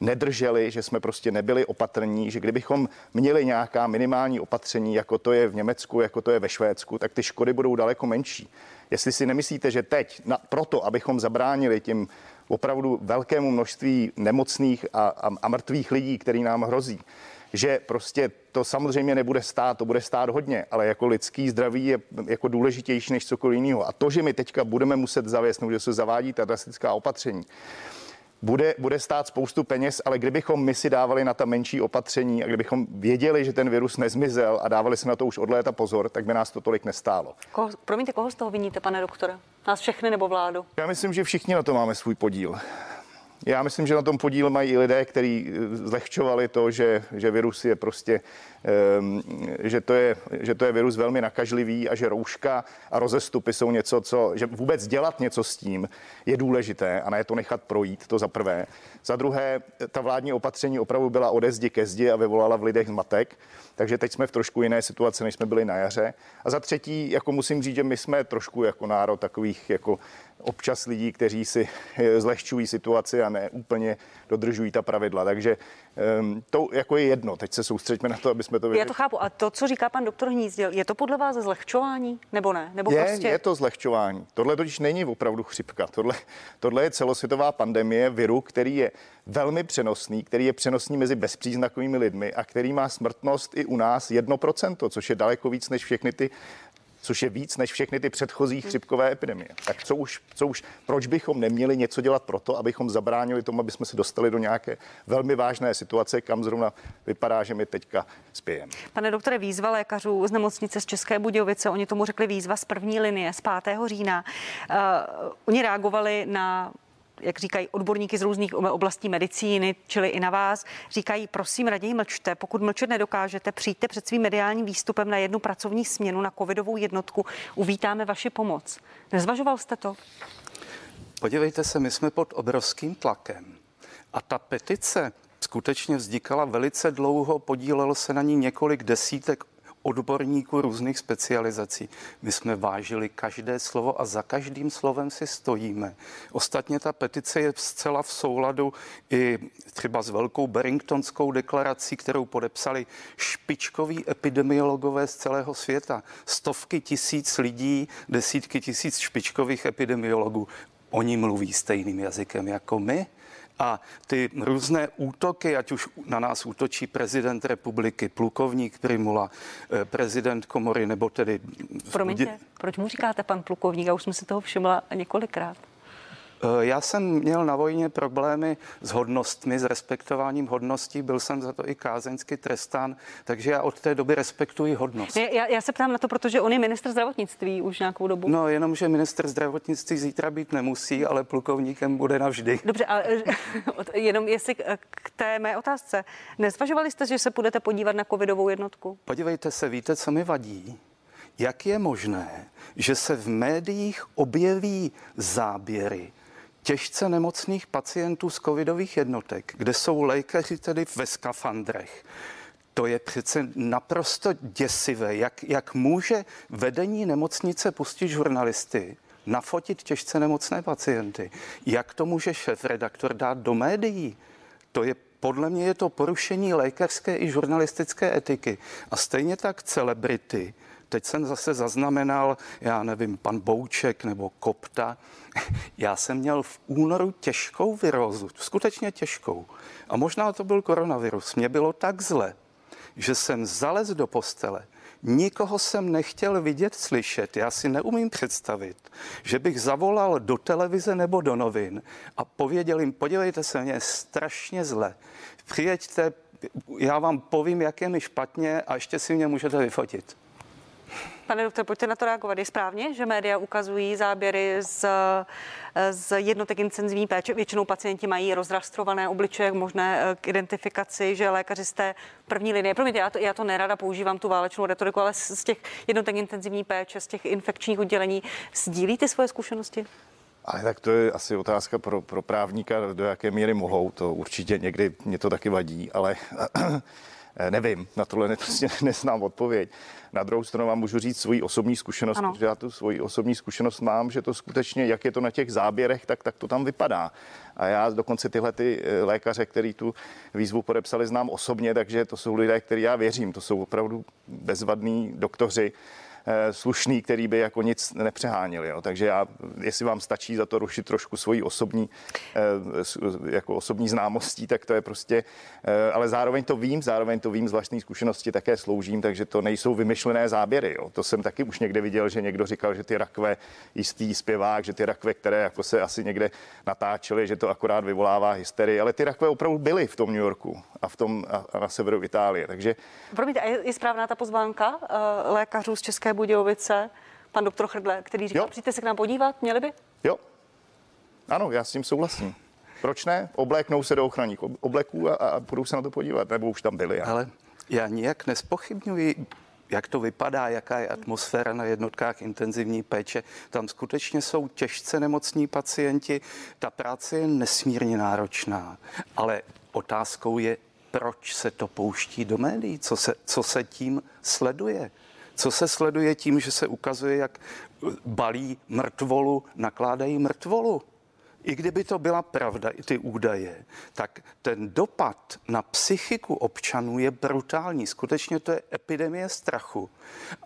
nedrželi, že jsme prostě nebyli opatrní, že kdybychom měli nějaká minimální opatření, jako to je v Německu, jako to je ve Švédsku, tak ty škody budou daleko menší. Jestli si nemyslíte, že teď na, proto, abychom zabránili tím opravdu velkému množství nemocných a, a, a mrtvých lidí, který nám hrozí, že prostě to samozřejmě nebude stát, to bude stát hodně, ale jako lidský zdraví je jako důležitější než cokoliv jiného. A to, že my teďka budeme muset zavést, nebo že se zavádí ta drastická opatření, bude, bude stát spoustu peněz, ale kdybychom my si dávali na ta menší opatření a kdybychom věděli, že ten virus nezmizel a dávali si na to už od léta pozor, tak by nás to tolik nestálo. Ko, promiňte, koho z toho viníte, pane doktore? Nás všechny nebo vládu? Já myslím, že všichni na to máme svůj podíl. Já myslím, že na tom podíl mají i lidé, kteří eh, zlehčovali to, že, že virus je prostě, um, že, to je, že to je virus velmi nakažlivý a že rouška a rozestupy jsou něco, co, že vůbec dělat něco s tím je důležité a ne to nechat projít, to za prvé. Za druhé, ta vládní opatření opravdu byla ode zdi ke zdi a vyvolala v lidech zmatek, takže teď jsme v trošku jiné situaci, než jsme byli na jaře. A za třetí, jako musím říct, že my jsme trošku jako národ takových jako občas lidí, kteří si eh, zlehčují situaci a ne úplně dodržují ta pravidla. Takže um, to jako je jedno. Teď se soustředíme na to, aby jsme to vyřešili. Já to chápu. A to, co říká pan doktor Hnízdil, je to podle vás zlehčování nebo ne? Nebo je, prostě... je to zlehčování. Tohle totiž není opravdu chřipka. Tohle, tohle je celosvětová pandemie viru, který je velmi přenosný, který je přenosný mezi bezpříznakovými lidmi a který má smrtnost i u nás 1%, což je daleko víc než všechny ty což je víc než všechny ty předchozí chřipkové epidemie. Tak co už, co už, proč bychom neměli něco dělat pro to, abychom zabránili tomu, aby jsme se dostali do nějaké velmi vážné situace, kam zrovna vypadá, že my teďka spějeme. Pane doktore, výzva lékařů z nemocnice z České Budějovice, oni tomu řekli výzva z první linie z 5. října. Uh, oni reagovali na jak říkají odborníky z různých oblastí medicíny, čili i na vás, říkají, prosím, raději mlčte. Pokud mlčet nedokážete, přijďte před svým mediálním výstupem na jednu pracovní směnu na covidovou jednotku. Uvítáme vaši pomoc. Nezvažoval jste to? Podívejte se, my jsme pod obrovským tlakem. A ta petice skutečně vznikala velice dlouho, podílelo se na ní několik desítek odborníků různých specializací. My jsme vážili každé slovo a za každým slovem si stojíme. Ostatně ta petice je zcela v souladu i třeba s velkou Barringtonskou deklarací, kterou podepsali špičkoví epidemiologové z celého světa. Stovky tisíc lidí, desítky tisíc špičkových epidemiologů. Oni mluví stejným jazykem jako my. A ty různé útoky, ať už na nás útočí prezident republiky, plukovník Primula, eh, prezident komory, nebo tedy... Promiňte, proč mu říkáte pan plukovník? Já už jsem si toho všimla několikrát. Eh, já jsem měl na vojně problémy s hodnostmi, s respektováním hodností, byl jsem za to i kázeňsky trestán, takže já od té doby respektuji hodnost. Já, já se ptám na to, protože on je ministr zdravotnictví už nějakou dobu. No, jenom, že minister zdravotnictví zítra být nemusí, ale plukovníkem bude navždy. Dobře, ale jenom jestli k té mé otázce. Nezvažovali jste, že se budete podívat na covidovou jednotku? Podívejte se, víte, co mi vadí? Jak je možné, že se v médiích objeví záběry těžce nemocných pacientů z covidových jednotek, kde jsou lékaři tedy ve skafandrech, to je přece naprosto děsivé, jak, jak může vedení nemocnice pustit žurnalisty, nafotit těžce nemocné pacienty. Jak to může šéf-redaktor dát do médií? To je podle mě je to porušení lékařské i žurnalistické etiky. A stejně tak celebrity. Teď jsem zase zaznamenal, já nevím, pan Bouček nebo Kopta, Já jsem měl v únoru těžkou virózu, skutečně těžkou. A možná to byl koronavirus. Mě bylo tak zle, že jsem zalez do postele. Nikoho jsem nechtěl vidět, slyšet. Já si neumím představit, že bych zavolal do televize nebo do novin a pověděl jim, podívejte se, mě je strašně zle. Přijeďte, já vám povím, jak je mi špatně a ještě si mě můžete vyfotit. Pane doktor, pojďte na to reagovat. Je správně, že média ukazují záběry z, z jednotek intenzivní péče. Většinou pacienti mají rozrastrované obličeje, možné eh, k identifikaci, že lékaři z té první linie. Promiňte, já to, já to nerada používám, tu válečnou retoriku, ale z, těch jednotek intenzivní péče, z těch infekčních oddělení, sdílíte svoje zkušenosti? Ale tak to je asi otázka pro, pro právníka, do jaké míry mohou. To určitě někdy mě to taky vadí, ale nevím, na tohle ne, prostě neznám odpověď. Na druhou stranu vám můžu říct svoji osobní zkušenost, ano. protože já tu svoji osobní zkušenost mám, že to skutečně, jak je to na těch záběrech, tak, tak to tam vypadá. A já dokonce tyhle ty eh, lékaře, který tu výzvu podepsali, znám osobně, takže to jsou lidé, který já věřím. To jsou opravdu bezvadní doktoři, Eh, slušný, který by jako nic nepřehánil. Jo. Takže já, jestli vám stačí za to rušit trošku svoji osobní, eh, jako osobní známostí, tak to je prostě, eh, ale zároveň to vím, zároveň to vím z vlastní zkušenosti také sloužím, takže to nejsou vymyšlené záběry. Jo. To jsem taky už někde viděl, že někdo říkal, že ty rakve, jistý zpěvák, že ty rakve, které jako se asi někde natáčely, že to akorát vyvolává hysterii, ale ty rakve opravdu byly v tom New Yorku a v tom a na severu Itálie. Takže... Promiňte, je, je správná ta pozvánka uh, lékařů z České Budějovice, pan doktor Chrdle, který říká, přijďte se k nám podívat, měli by? Jo. Ano, já s tím souhlasím. Proč ne? Obléknou se do ochranných obleků a, a budou se na to podívat, nebo už tam byli. Ale já nijak nespochybňuji jak to vypadá, jaká je atmosféra na jednotkách intenzivní péče. Tam skutečně jsou těžce nemocní pacienti. Ta práce je nesmírně náročná, ale otázkou je, proč se to pouští do médií, co se, co se tím sleduje. Co se sleduje tím, že se ukazuje, jak balí mrtvolu, nakládají mrtvolu. I kdyby to byla pravda, i ty údaje, tak ten dopad na psychiku občanů je brutální. Skutečně to je epidemie strachu.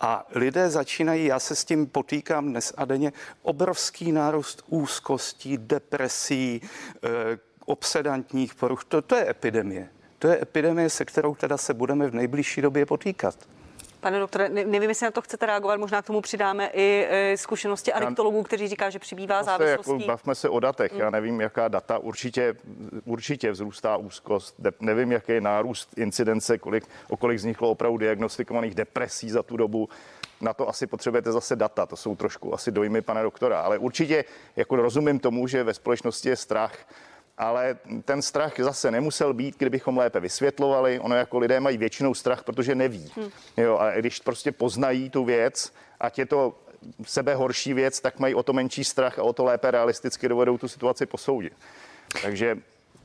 A lidé začínají, já se s tím potýkám dnes a denně, obrovský nárůst úzkostí, depresí, eh, obsedantních poruch. To, to je epidemie. To je epidemie, se kterou teda se budeme v nejbližší době potýkat. Pane doktore, nevím, jestli na to chcete reagovat, možná k tomu přidáme i e, zkušenosti adiktologů, kteří říká, že přibývá závislostí. Jako, bavme se o datech, já nevím, jaká data, určitě, určitě vzrůstá úzkost, nevím, jaký je nárůst incidence, kolik, o kolik vzniklo opravdu diagnostikovaných depresí za tu dobu, na to asi potřebujete zase data, to jsou trošku asi dojmy pana doktora, ale určitě jako rozumím tomu, že ve společnosti je strach ale ten strach zase nemusel být, kdybychom lépe vysvětlovali. Ono jako lidé mají většinou strach, protože neví. Hmm. Jo, a když prostě poznají tu věc, ať je to sebe horší věc, tak mají o to menší strach a o to lépe realisticky dovedou tu situaci posoudit. Takže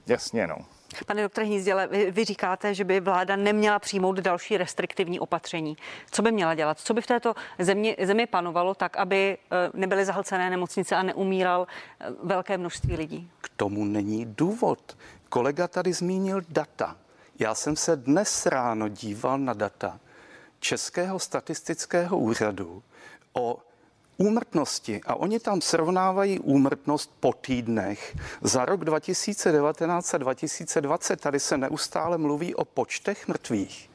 jasně, no. Pane doktore Hnízděle, vy, vy říkáte, že by vláda neměla přijmout další restriktivní opatření. Co by měla dělat? Co by v této zemi, zemi panovalo tak, aby eh, nebyly zahlcené nemocnice a neumíral eh, velké množství lidí? K tomu není důvod. Kolega tady zmínil data. Já jsem se dnes ráno díval na data Českého statistického úřadu o úmrtnosti a oni tam srovnávají úmrtnost po týdnech za rok 2019 a 2020. Tady se neustále mluví o počtech mrtvých.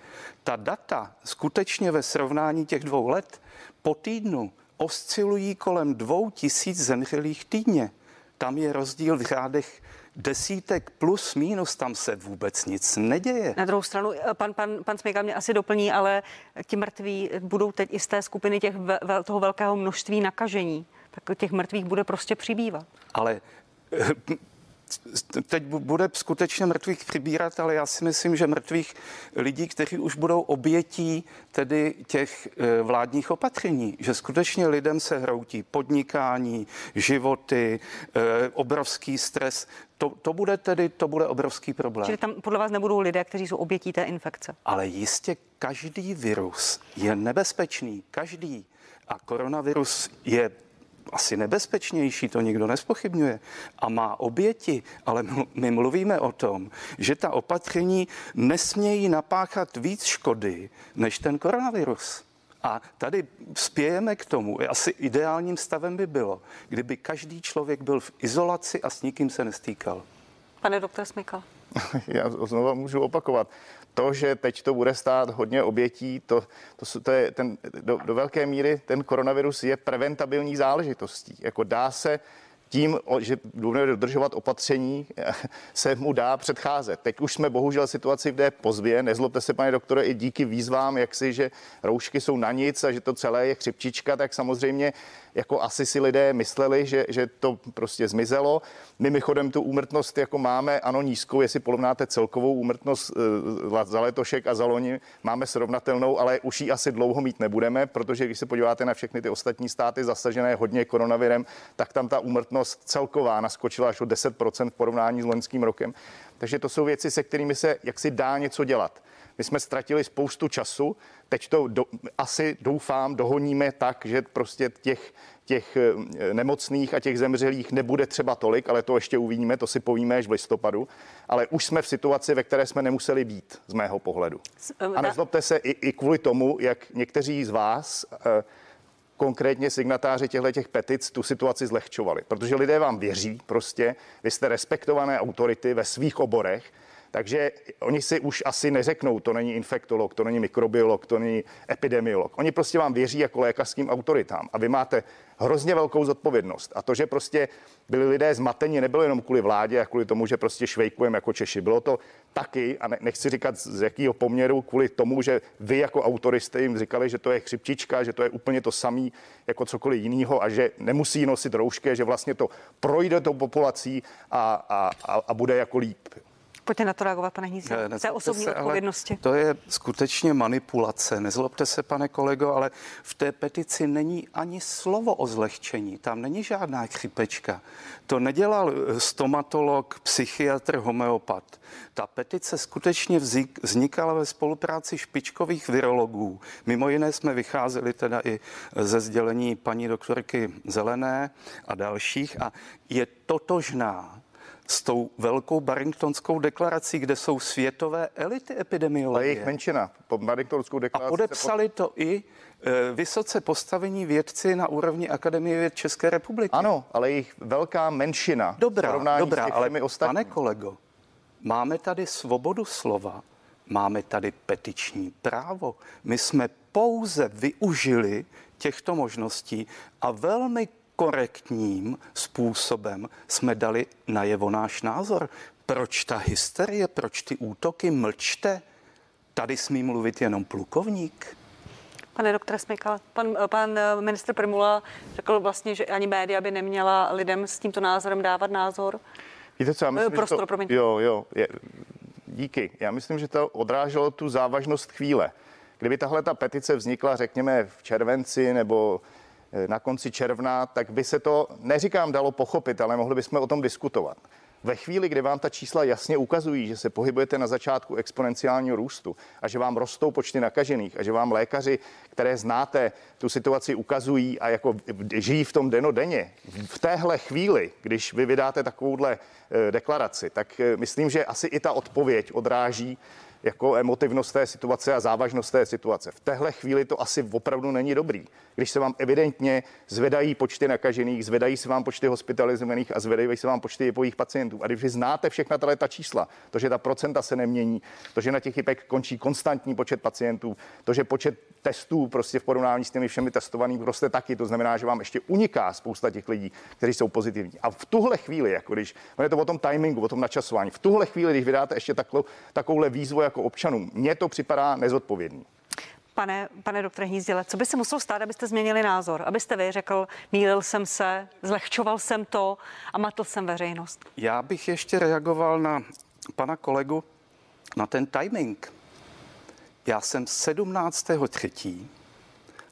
Ta data skutečně ve srovnání těch dvou let po týdnu oscilují kolem dvou tisíc zemřelých týdně. Tam je rozdíl v řádech desítek plus minus, tam se vůbec nic neděje. Na druhou stranu, eh, pan, pan, pan Smyka mě asi doplní, ale ti mrtví budou teď i z té skupiny těch, toho velkého množství nakažení. Tak těch mrtvých bude prostě přibývat. Ale eh, teď bude skutečně mrtvých přibírat, ale já si myslím, že mrtvých lidí, kteří už budou obětí tedy těch eh, vládních opatření, že skutečně lidem se hroutí podnikání, životy, obrovský stres to, to bude tedy, to bude obrovský problém. Čili tam podle vás nebudou lidé, kteří jsou obětí té infekce? Ale jistě každý virus je nebezpečný, každý. A koronavirus je asi nebezpečnější, to nikdo nespochybňuje, a má oběti, ale my mluvíme o tom, že ta opatření nesmějí napáchat víc škody než ten koronavirus. A tady spějeme k tomu, asi ideálním stavem by bylo, kdyby každý člověk byl v izolaci a s nikým se nestýkal. Pane doktor Smykal. Já znovu můžu opakovat. To, že teď to bude stát hodně obětí, to, to, to je ten, do, do velké míry ten koronavirus je preventabilní záležitostí. Jako dá se tím, že budeme dodržovat opatření, se mu dá předcházet. Teď už jsme bohužel situaci, kde je. Nezlobte se, pane doktore, i díky výzvám, jak si, že roušky jsou na nic a že to celé je chřipčička, tak samozřejmě jako asi si lidé mysleli, že, že to prostě zmizelo. My mimochodem tu úmrtnost jako máme, ano, nízkou, jestli porovnáte celkovou úmrtnost e, za letošek a za loni, máme srovnatelnou, ale už ji asi dlouho mít nebudeme, protože když se podíváte na všechny ty ostatní státy zasažené hodně koronavirem, tak tam ta úmrtnost celková naskočila až o 10% v porovnání s loňským rokem. Takže to jsou věci, se kterými se jaksi dá něco dělat. My jsme ztratili spoustu času, teď to do, asi doufám dohoníme tak, že prostě těch, těch eh, nemocných a těch zemřelých nebude třeba tolik, ale to ještě uvidíme, to si povíme až v listopadu. Ale už jsme v situaci, ve které jsme nemuseli být, z mého pohledu. Eh, a nezlobte se i, i kvůli tomu, jak někteří z vás eh, konkrétně signatáři těchto těch petic tu situaci zlehčovali. Protože lidé vám věří prostě, vy jste respektované autority ve svých oborech takže oni si už asi neřeknou, to není infektolog, to není mikrobiolog, to není epidemiolog. Oni prostě vám věří jako lékařským autoritám a vy máte hrozně velkou zodpovědnost. A to, že prostě byli lidé zmateni, nebylo jenom kvůli vládě a kvůli tomu, že prostě švejkujeme jako Češi. Bylo to taky, a nechci říkat z jakého poměru, kvůli tomu, že vy jako autoristé jim říkali, že to je chřipčička, že to je úplně to samé jako cokoliv jiného a že nemusí nosit roušky, že vlastně to projde tou populací a, a, a, a bude jako líp. Pojďte na to reagovat, pane Hnízdě. Té osobní se, odpovědnosti. To je skutečně manipulace. Nezlobte se, pane kolego, ale v té petici není ani slovo o zlehčení. Tam není žádná chřipečka. To nedělal eh, stomatolog, psychiatr, homeopat. Ta petice skutečně vznikala ve spolupráci špičkových virologů. Mimo jiné jsme vycházeli teda i ze sdělení paní doktorky Zelené a dalších a je totožná s tou velkou Barringtonskou deklarací, kde jsou světové elity epidemiologie. Ale jejich menšina. Po Barringtonskou deklaraci a podepsali pod... to i e, vysoce postavení vědci na úrovni Akademie věd České republiky. Ano, ale jejich velká menšina. Dobrá, dobrá, ale ostatní. pane kolego, máme tady svobodu slova, máme tady petiční právo. My jsme pouze využili těchto možností a velmi korektním způsobem jsme dali najevo náš názor. Proč ta hysterie, proč ty útoky, mlčte? Tady smí mluvit jenom plukovník. Pane doktore Smykal, pan, pan ministr Primula řekl vlastně, že ani média by neměla lidem s tímto názorem dávat názor. Víte co, já myslím, Prostor, že to, promiň. Jo, jo, je, díky. Já myslím, že to odráželo tu závažnost chvíle. Kdyby tahle ta petice vznikla, řekněme, v červenci nebo eh, na konci června, tak by se to, neříkám, dalo pochopit, ale mohli bychom o tom diskutovat. Ve chvíli, kdy vám ta čísla jasně ukazují, že se pohybujete na začátku exponenciálního růstu a že vám rostou počty nakažených a že vám lékaři, které znáte, tu situaci ukazují a jako žijí v tom denodenně, v téhle chvíli, když vy vydáte takovouhle eh, deklaraci, tak eh, myslím, že asi i ta odpověď odráží jako emotivnost té situace a závažnost té situace. V téhle chvíli to asi opravdu není dobrý. Když se vám evidentně zvedají počty nakažených, zvedají se vám počty hospitalizovaných a zvedají se vám počty jejich pacientů. A když vy znáte všechna tato ta čísla, to, že ta procenta se nemění, to, že na těch hypek končí konstantní počet pacientů, to, že počet testů prostě v porovnání s těmi všemi testovanými roste taky, to znamená, že vám ještě uniká spousta těch lidí, kteří jsou pozitivní. A v tuhle chvíli, jako když, je to o tom timingu, o tom načasování, v tuhle chvíli, když vydáte ještě takovou, takovouhle výzvu jako občanům. Mně to připadá nezodpovědný. Pane, pane doktore Hnízděle, co by se muselo stát, abyste změnili názor? Abyste vy řekl, mýlil jsem se, zlehčoval jsem to a matl jsem veřejnost? Já bych ještě reagoval na pana kolegu na ten timing. Já jsem 17.3.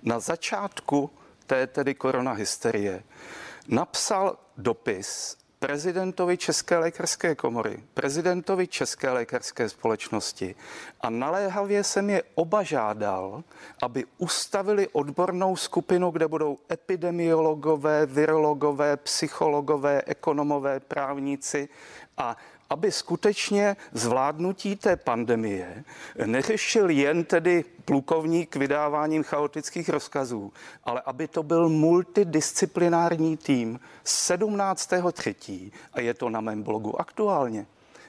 na začátku té tedy korona hysterie napsal dopis prezidentovi České lékařské komory, prezidentovi České lékařské společnosti. A naléhavě jsem je oba žádal, aby ustavili odbornou skupinu, kde budou epidemiologové, virologové, psychologové, ekonomové, právníci a aby skutečně zvládnutí té pandemie neřešil jen tedy plukovník vydáváním chaotických rozkazů, ale aby to byl multidisciplinární tým 17.3. a je to na mém blogu aktuálně.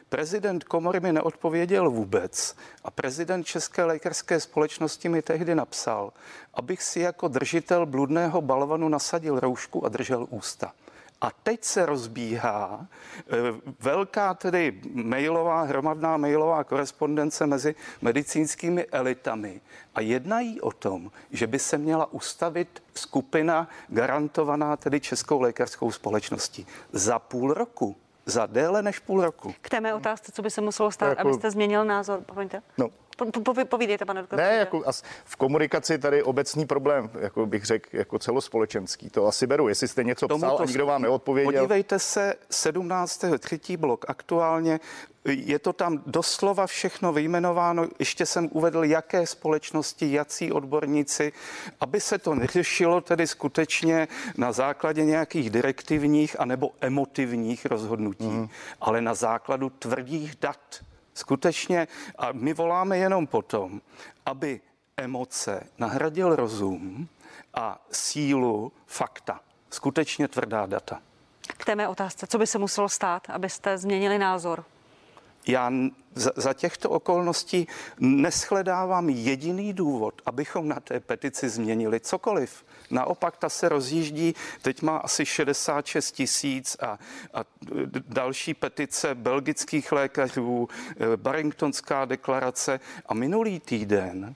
Prezident komory mi neodpověděl vůbec a prezident České lékařské společnosti mi tehdy napsal, abych si jako držitel bludného balvanu nasadil roušku a držel ústa. A teď se rozbíhá eh, velká tedy mailová, hromadná mailová korespondence mezi medicínskými elitami a jednají o tom, že by se měla ustavit skupina garantovaná tedy Českou lékařskou společností za půl roku za déle než půl roku. K té mé otázce, co by se muselo stát, jako... abyste změnil názor, promiňte? No, Povídejte, pane doktor. Ne, jako v komunikaci tady obecný problém, jako bych řekl, jako celospolečenský. To asi beru. Jestli jste něco Tomu psal a nikdo vám neodpověděl. Podívejte se, 17. třetí blok aktuálně je to tam doslova všechno vyjmenováno. Ještě jsem uvedl, jaké společnosti, jací odborníci, aby se to neřešilo tedy skutečně na základě nějakých direktivních anebo emotivních rozhodnutí, mm. ale na základu tvrdých dat skutečně, a my voláme jenom potom, aby emoce nahradil rozum a sílu fakta, skutečně tvrdá data. K té mé otázce, co by se muselo stát, abyste změnili názor? Já za, za těchto okolností neschledávám jediný důvod, abychom na té petici změnili cokoliv. Naopak ta se rozjíždí, teď má asi 66 tisíc a, a další petice belgických lékařů, eh, Barringtonská deklarace a minulý týden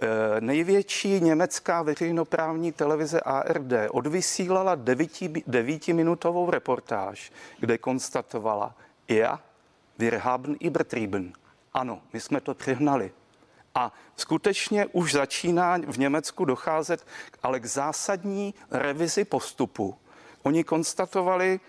eh, Největší německá veřejnoprávní televize ARD odvysílala devíti, devítiminutovou reportáž, kde konstatovala, ja, wir haben übertrieben. Ano, my jsme to přehnali. A skutečně už začíná v Německu docházet ale k zásadní revizi postupu. Oni konstatovali,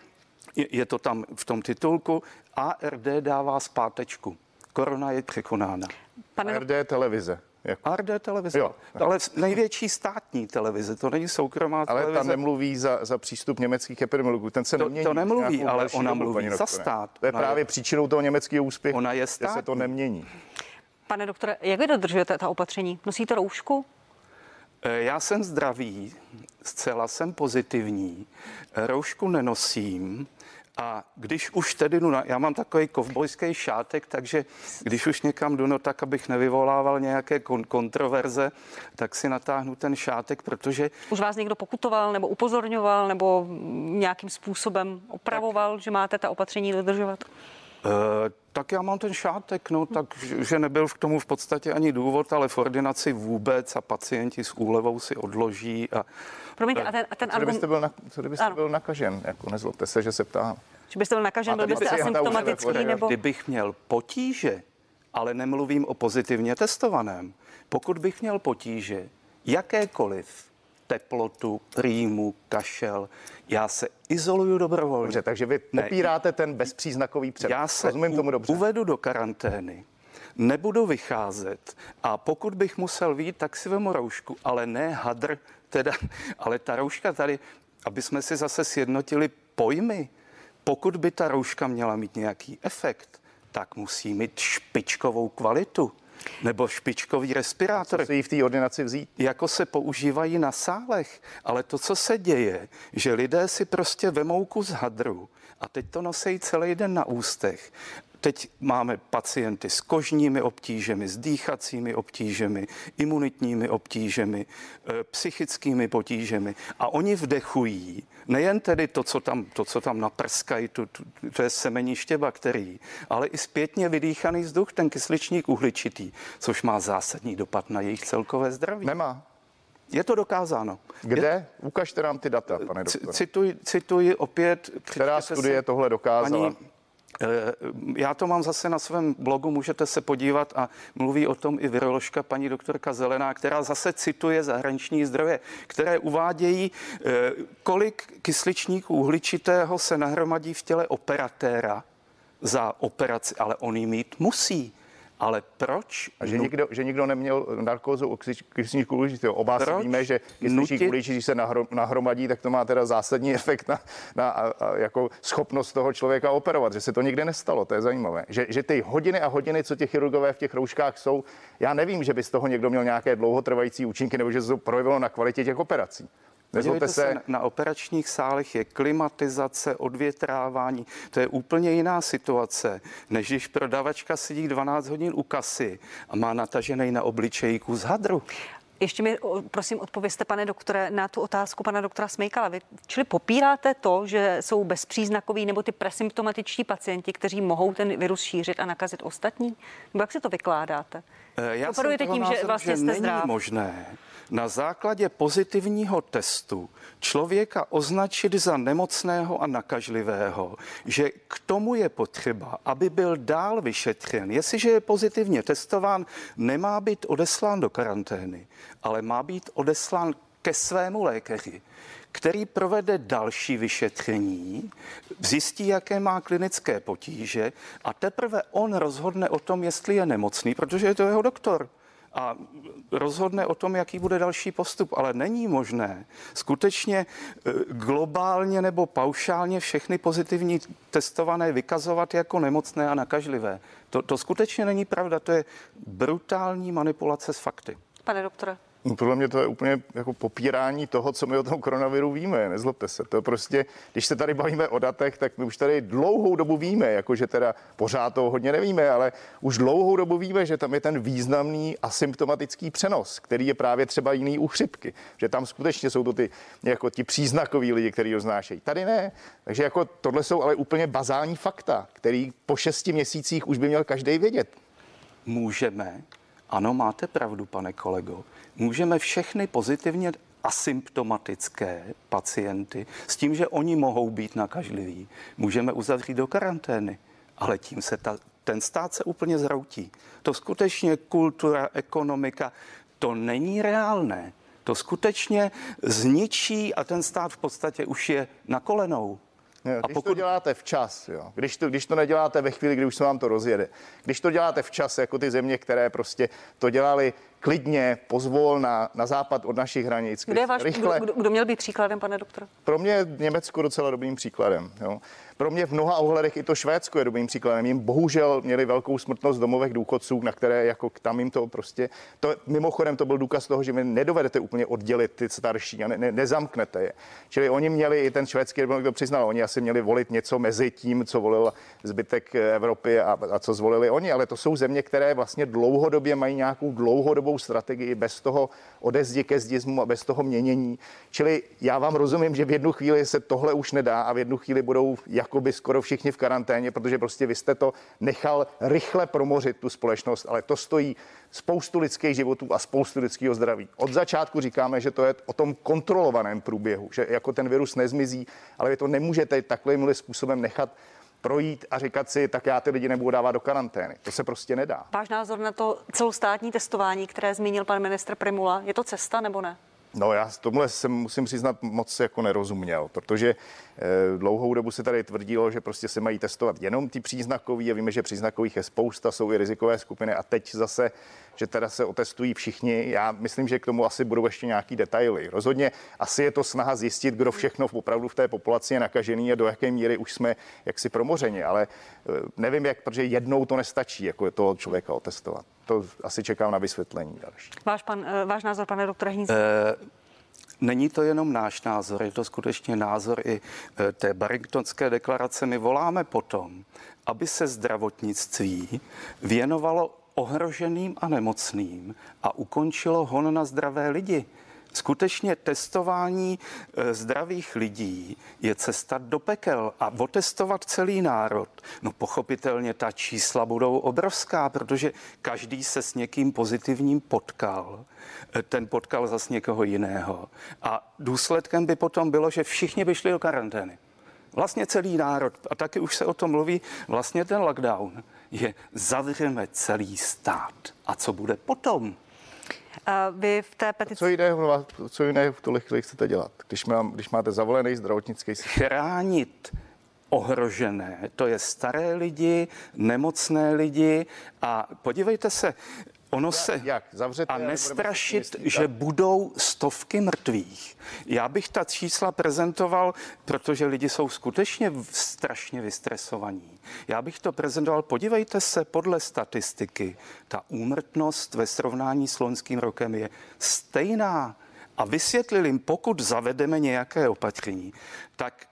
je to tam v tom titulku, ARD dává zpátečku. Korona je překonána. Pane... ARD televize. Jako... ARD televize. Jo. Ale největší státní televize, to není soukromá ale televize. Ale ta nemluví za, za přístup německých epidemiologů, ten se to, nemění. To nemluví, ale ona mluví za stát. To je ona právě je... příčinou toho německého úspěchu, ona je státní. se to nemění. Pane doktore, jak vy dodržujete ta opatření? Nosíte roušku? Eh, já jsem zdravý, zcela jsem pozitivní, roušku nenosím A když už tedy jdu, na, já mám takový kovbojský šátek, takže když už někam jdu, no tak abych nevyvolával nějaké kon- kontroverze, tak si natáhnu ten šátek, protože... Už vás někdo pokutoval nebo upozorňoval nebo nějakým způsobem opravoval, tak. že máte ta opatření dodržovat? Uh, tak já mám ten šátek, no, tak, že nebyl k tomu v podstatě ani důvod, ale v ordinaci vůbec a pacienti s úlevou si odloží. A, Promiňte, a ten, a ten co kdybyste, byl, na, co kdybyste byl nakažen? Jako nezlobte se, že se ptám. Že byste byl nakažen, byl byste asymptomatický nebo... Kdybych měl potíže, ale nemluvím o pozitivně testovaném, pokud bych měl potíže, jakékoliv, teplotu, rýmu, kašel. Já se izoluju dobrovolně. Dobře, takže vy popíráte ne, ten bezpříznakový před. Já se Rozumím tomu dobře. uvedu do karantény, nebudu vycházet a pokud bych musel vít, tak si vemu roušku, ale ne hadr, teda, ale ta rouška tady, aby jsme si zase sjednotili pojmy, pokud by ta rouška měla mít nějaký efekt, tak musí mít špičkovou kvalitu nebo špičkový respirátor. Co se jí v té ordinaci vzít? Jako se používají na sálech. Ale to, co se děje, že lidé si prostě vemou kus hadru a teď to nosejí celý den na ústech Teď máme pacienty s kožními obtížemi, s dýchacími obtížemi, imunitními obtížemi, e, psychickými potížemi a oni vdechují nejen tedy to, co tam, to, co tam naprskají, to, to, to je semeniště bakterií, ale i zpětně vydýchaný vzduch, ten kysličník uhličitý, což má zásadní dopad na jejich celkové zdraví. Nemá. Je to dokázáno. Kde? Je... Ukažte nám ty data, pane doktore. Cituji, cituji opět. Která studie se, tohle dokázala? Paní, Eh, já to mám zase na svém blogu, můžete se podívat a mluví o tom i viroložka paní doktorka Zelená, která zase cituje zahraniční zdroje, které uvádějí, eh, kolik kysličníků uhličitého se nahromadí v těle operatéra za operaci, ale on ji mít musí. Ale proč? A že, nu... nikdo, že nikdo neměl narkózu kysličníku uhličitého. Oba si víme, že kysličník nutit... když se nahromadí, tak to má teda zásadní efekt na, na a, a, jako schopnost toho člověka operovat. Že se to nikdy nestalo, to je zajímavé. Že, že ty hodiny a hodiny, co těch chirurgové v těch rouškách jsou, já nevím, že by z toho někdo měl nějaké dlouhotrvající účinky nebo že se to projevilo na kvalitě těch operací. Nezlobte se. se. Na operačních sálech je klimatizace, odvětrávání. To je úplně jiná situace, než když prodavačka sedí 12 hodin u kasy a má natažený na obličeji kus hadru. Ještě mi prosím odpověste, pane doktore, na tu otázku pana doktora Smejkala. Vy čili popíráte to, že jsou bezpříznakoví nebo ty presymptomatičtí pacienti, kteří mohou ten virus šířit a nakazit ostatní? Nebo jak si to vykládáte? Eh, já Operujete tím, názor, že vlastně že jste není zdrav? možné na základě pozitivního testu člověka označit za nemocného a nakažlivého, že k tomu je potřeba, aby byl dál vyšetřen. Jestliže je pozitivně testován, nemá být odeslán do karantény, ale má být odeslán ke svému lékaři, který provede další vyšetření, zjistí, jaké má klinické potíže a teprve on rozhodne o tom, jestli je nemocný, protože je to jeho doktor a rozhodne o tom, jaký bude další postup. Ale není možné skutečně e, globálně nebo paušálně všechny pozitivní testované vykazovat jako nemocné a nakažlivé. To, to skutečně není pravda, to je brutální manipulace s fakty. Pane doktore. No, podle mě to je úplně jako popírání toho, co my o tom koronaviru víme. Nezlobte se. To prostě, když se tady bavíme o datech, tak my už tady dlouhou dobu víme, jakože teda pořád to hodně nevíme, ale už dlouhou dobu víme, že tam je ten významný asymptomatický přenos, který je právě třeba jiný u chřipky. Že tam skutečně jsou to ty, jako ti příznakoví lidi, kteří ho znášejí. Tady ne. Takže jako tohle jsou ale úplně bazální fakta, který po šesti měsících už by měl každý vědět. Můžeme ano, máte pravdu, pane kolego. Můžeme všechny pozitivně asymptomatické pacienty s tím, že oni mohou být nakažliví, můžeme uzavřít do karantény. Ale tím se ta, ten stát se úplně zhroutí. To skutečně kultura, ekonomika, to není reálné. To skutečně zničí a ten stát v podstatě už je na kolenou. Jo, když a pokud... to děláte včas, jo, když, to, když to neděláte ve chvíli, kdy už se vám to rozjede, když to děláte včas, jako ty země, které prostě to dělali klidně, pozvol na, na západ od našich hranic. Kdo, je váš, rychle. Kdo, kdo měl být příkladem, pane doktor? Pro mě Německo docela dobrým příkladem. Jo. Pro mě v mnoha ohledech i to Švédsko je dobrým příkladem. Jim bohužel měli velkou smrtnost v domovech důchodců, na které jako tam jim to prostě, to, mimochodem to byl důkaz toho, že vy nedovedete úplně oddělit ty starší a ne, ne, nezamknete je. Čili oni měli, i ten švédský to přiznal, oni asi měli volit něco mezi tím, co volil zbytek Evropy a, a co zvolili oni, ale to jsou země, které vlastně dlouhodobě mají nějakou dlouhodobou strategii bez toho odezdi ke zdizmu a bez toho měnění. Čili já vám rozumím, že v jednu chvíli se tohle už nedá a v jednu chvíli budou jakoby skoro všichni v karanténě, protože prostě vy jste to nechal rychle promořit tu společnost, ale to stojí spoustu lidských životů a spoustu lidského zdraví. Od začátku říkáme, že to je o tom kontrolovaném průběhu, že jako ten virus nezmizí, ale vy to nemůžete takovým způsobem nechat projít a říkat si, tak já ty lidi nebudu dávat do karantény. To se prostě nedá. Váš názor na to celostátní testování, které zmínil pan ministr Primula, je to cesta nebo ne? No já tomuhle jsem musím přiznat moc jako nerozuměl, protože dlouhou dobu se tady tvrdilo, že prostě se mají testovat jenom ty příznakový a víme, že příznakových je spousta, jsou i rizikové skupiny a teď zase, že teda se otestují všichni. Já myslím, že k tomu asi budou ještě nějaký detaily. Rozhodně asi je to snaha zjistit, kdo všechno v opravdu v té populaci je nakažený a do jaké míry už jsme jaksi promořeni, ale eh, nevím jak, protože jednou to nestačí, jako toho člověka otestovat. To asi čekám na vysvětlení další. Váš, pan, eh, váš názor, pane doktore Hnízd? Není to jenom náš názor, je to skutečně názor i e, té Barringtonské deklarace. My voláme potom, aby se zdravotnictví věnovalo ohroženým a nemocným a ukončilo hon na zdravé lidi. Skutečně testování e, zdravých lidí je cesta do pekel a otestovat celý národ. No pochopitelně ta čísla budou obrovská, protože každý se s někým pozitivním potkal. E, ten potkal zas někoho jiného. A důsledkem by potom bylo, že všichni by šli do karantény. Vlastně celý národ, a taky už se o tom mluví, vlastně ten lockdown je zavřeme celý stát. A co bude potom? Vy v té petici... Co jiného, co jiného v tuhle chvíli chcete dělat, když, mám, když máte zavolený zdravotnický systém? Chránit ohrožené, to je staré lidi, nemocné lidi a podívejte se, Ono se Jak? Zavřete, a nestrašit, že budou stovky mrtvých. Já bych ta čísla prezentoval, protože lidi jsou skutečně strašně vystresovaní. Já bych to prezentoval, podívejte se, podle statistiky, ta úmrtnost ve srovnání s loňským rokem je stejná. A vysvětlil jim, pokud zavedeme nějaké opatření, tak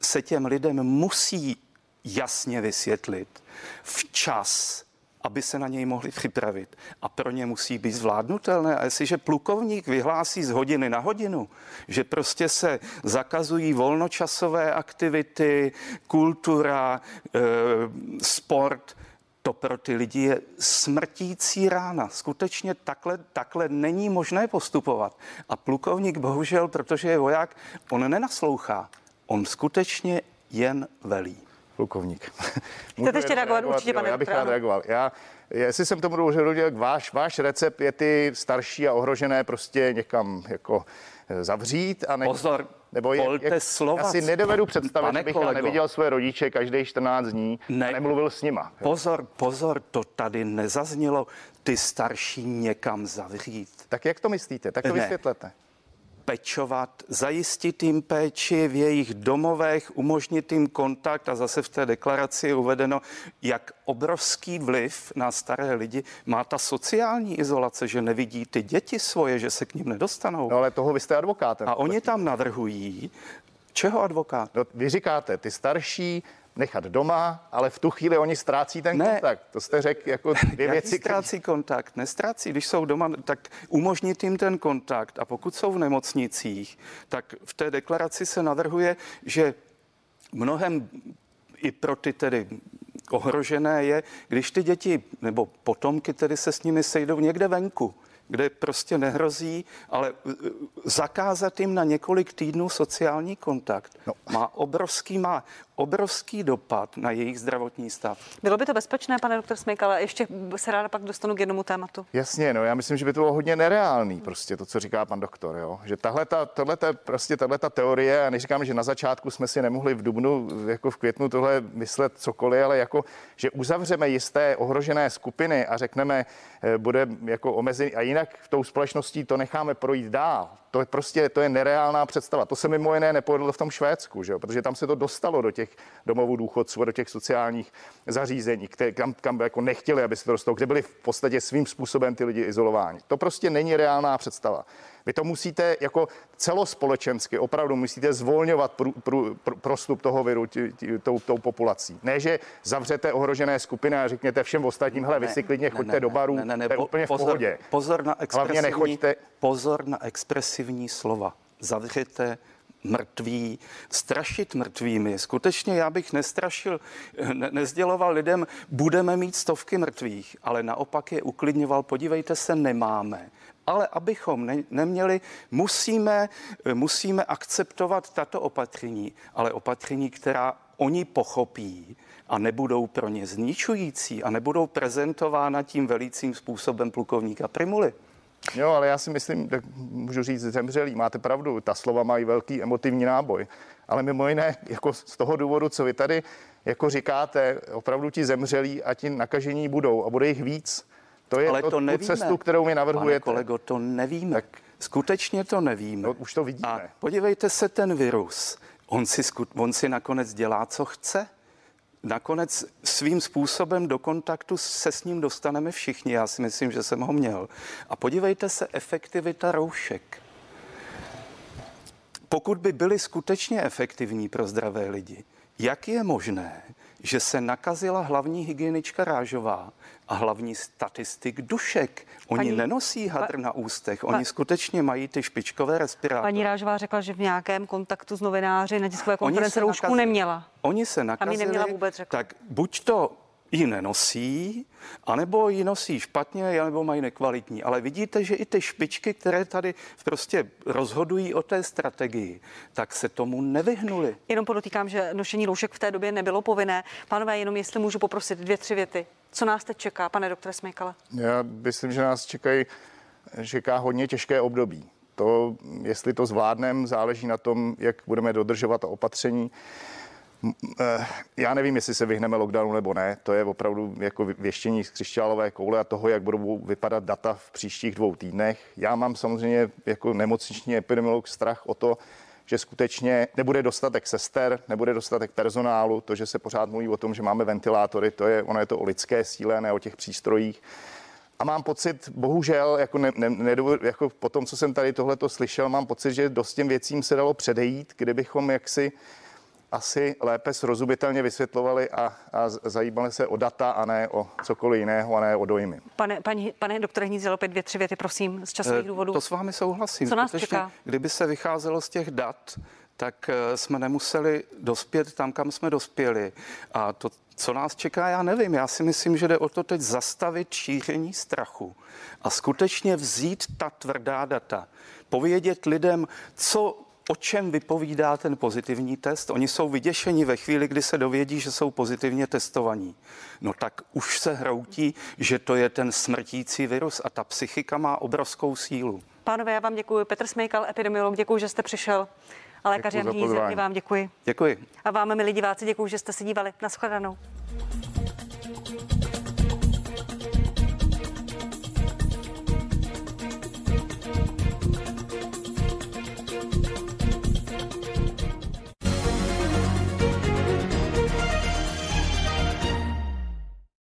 se těm lidem musí jasně vysvětlit včas, aby se na něj mohli připravit. A pro ně musí být zvládnutelné. A jestliže plukovník vyhlásí z hodiny na hodinu, že prostě se zakazují volnočasové aktivity, kultura, e, sport, to pro ty lidi je smrtící rána. Skutečně takhle, takhle není možné postupovat. A plukovník bohužel, protože je voják, on nenaslouchá. On skutečně jen velí plukovník. Chcete ještě reagovat, určitě, pane Já bych rád reagoval. Já, jestli jsem tomu rozuměl, váš, váš recept je ty starší a ohrožené prostě někam jako eh, zavřít a ne, Pozor, nebo je, je, slova. Já si nedovedu představit, že bych kolego. neviděl své rodiče každý 14 dní ne, a nemluvil s nima. Pozor, pozor, to tady nezaznělo. Ty starší někam zavřít. Tak jak to myslíte? Tak to ne. vysvětlete pečovat, zajistit jim péči v jejich domovech, umožnit jim kontakt a zase v té deklaraci je uvedeno, jak obrovský vliv na staré lidi má ta sociální izolace, že nevidí ty děti svoje, že se k ním nedostanou. No ale toho vy jste advokátem. A oni tam navrhují, čeho advokát? No, vy říkáte, ty starší nechat doma, ale v tu chvíli oni ztrácí ten ne. kontakt. To jste řekl jako dvě věci. ztrácí který... kontakt? Nestrácí. Když jsou doma, tak umožnit jim ten kontakt. A pokud jsou v nemocnicích, tak v té deklaraci se navrhuje, že mnohem i pro ty tedy ohrožené je, když ty děti nebo potomky tedy se s nimi sejdou někde venku kde prostě nehrozí, ale uh, zakázat jim na několik týdnů sociální kontakt no. má obrovský, má obrovský dopad na jejich zdravotní stav. Bylo by to bezpečné, pane doktor Smyk, ale ještě se ráda pak dostanu k jednomu tématu. Jasně, no já myslím, že by to bylo hodně nereálný, prostě to, co říká pan doktor, jo. Že tahle ta, tohle ta, prostě tahle ta teorie, a neříkám, že na začátku jsme si nemohli v Dubnu, jako v květnu tohle myslet cokoliv, ale jako, že uzavřeme jisté ohrožené skupiny a řekneme, eh, bude jako omezený a jinak v tou společností to necháme projít dál. To je prostě, to je nereálná představa. To se mimo jiné nepovedlo v tom Švédsku, že jo? protože tam se to dostalo do těch domovů důchodců a do těch sociálních zařízení, které, kam, kam jako nechtěli, aby se to dostalo, kde byli v podstatě svým způsobem ty lidi izolováni. To prostě není reálná představa. Vy to musíte jako celospolečensky opravdu musíte zvolňovat pr, pr, pr, prostup toho viru tí, tí, tou, tou populací. Ne, že zavřete ohrožené skupiny a řekněte všem ostatním, hele, vy si klidně choďte ne, do barů, ne, ne, ne, to je úplně pozor, v pohodě. Pozor na expresivní, nechoďte... pozor na expresivní slova. Zavřete mrtví, strašit mrtvými. Skutečně já bych nestrašil, ne, nezděloval lidem, budeme mít stovky mrtvých, ale naopak je uklidňoval, podívejte se, nemáme ale abychom ne, neměli, musíme, musíme akceptovat tato opatření, ale opatření, která oni pochopí a nebudou pro ně zničující a nebudou prezentována tím velícím způsobem plukovníka Primuly. Jo, ale já si myslím, tak můžu říct zemřelý, máte pravdu, ta slova mají velký emotivní náboj. Ale mimo jiné, jako z toho důvodu, co vy tady jako říkáte, opravdu ti zemřelí a ti nakažení budou a bude jich víc. To je Ale to, to nevíme. cestu, kterou mi navrhujete. Pane kolego, to nevíme. Tak, Skutečně to nevíme. No, už to vidíme. A podívejte se, ten virus, on si, on si nakonec dělá, co chce. Nakonec svým způsobem do kontaktu se s ním dostaneme všichni. Já si myslím, že jsem ho měl. A podívejte se, efektivita roušek. Pokud by byly skutečně efektivní pro zdravé lidi, jak je možné, že se nakazila hlavní hygienička Rážová a hlavní statistik Dušek. Oni paní, nenosí hadr pa, na ústech, oni pa, skutečně mají ty špičkové respirátory. Paní Rážová řekla, že v nějakém kontaktu s novináři na tiskové konference roušku neměla. Oni se nakazili. A neměla vůbec řekla. Tak buď to ji nenosí, anebo ji nosí špatně, nebo mají nekvalitní. Ale vidíte, že i ty špičky, které tady prostě rozhodují o té strategii, tak se tomu nevyhnuli. Jenom podotýkám, že nošení roušek v té době nebylo povinné. Pánové, jenom jestli můžu poprosit dvě, tři věty. Co nás teď čeká, pane doktore Smejkale? Já myslím, že nás čekají, čeká hodně těžké období. To, jestli to zvládneme, záleží na tom, jak budeme dodržovat opatření. Eh, já nevím, jestli se vyhneme lockdownu nebo ne. To je opravdu jako věštění z křišťálové koule a toho, jak budou vypadat data v příštích dvou týdnech. Já mám samozřejmě jako nemocniční epidemiolog strach o to, že skutečně nebude dostatek sester, nebude dostatek personálu, to, že se pořád mluví o tom, že máme ventilátory, to je, ono je to o lidské síle, ne o těch přístrojích. A mám pocit, bohužel, jako, ne, ne, ne, jako po tom, co jsem tady tohleto slyšel, mám pocit, že dost těm věcím se dalo předejít, kdybychom jaksi asi lépe srozumitelně vysvětlovali a, a zajímali se o data a ne o cokoliv jiného a ne o dojmy. Pane, paní, pane doktore Hnízel, opět dvě, tři věty, prosím, z časových eh, důvodů. To s vámi souhlasím. Co nás Skutečně, čeká? Kdyby se vycházelo z těch dat, tak eh, jsme nemuseli dospět tam, kam jsme dospěli. A to, co nás čeká, já nevím. Já si myslím, že jde o to teď zastavit šíření strachu a skutečně vzít ta tvrdá data. Povědět lidem, co o čem vypovídá ten pozitivní test? Oni jsou vyděšeni ve chvíli, kdy se dovědí, že jsou pozitivně testovaní. No tak už se hroutí, že to je ten smrtící virus a ta psychika má obrovskou sílu. Pánové, já vám děkuji. Petr Smejkal, epidemiolog, děkuji, že jste přišel. A lékař Jan vám děkuji. Děkuji. A vám, milí diváci, děkuji, že jste se dívali. Naschledanou.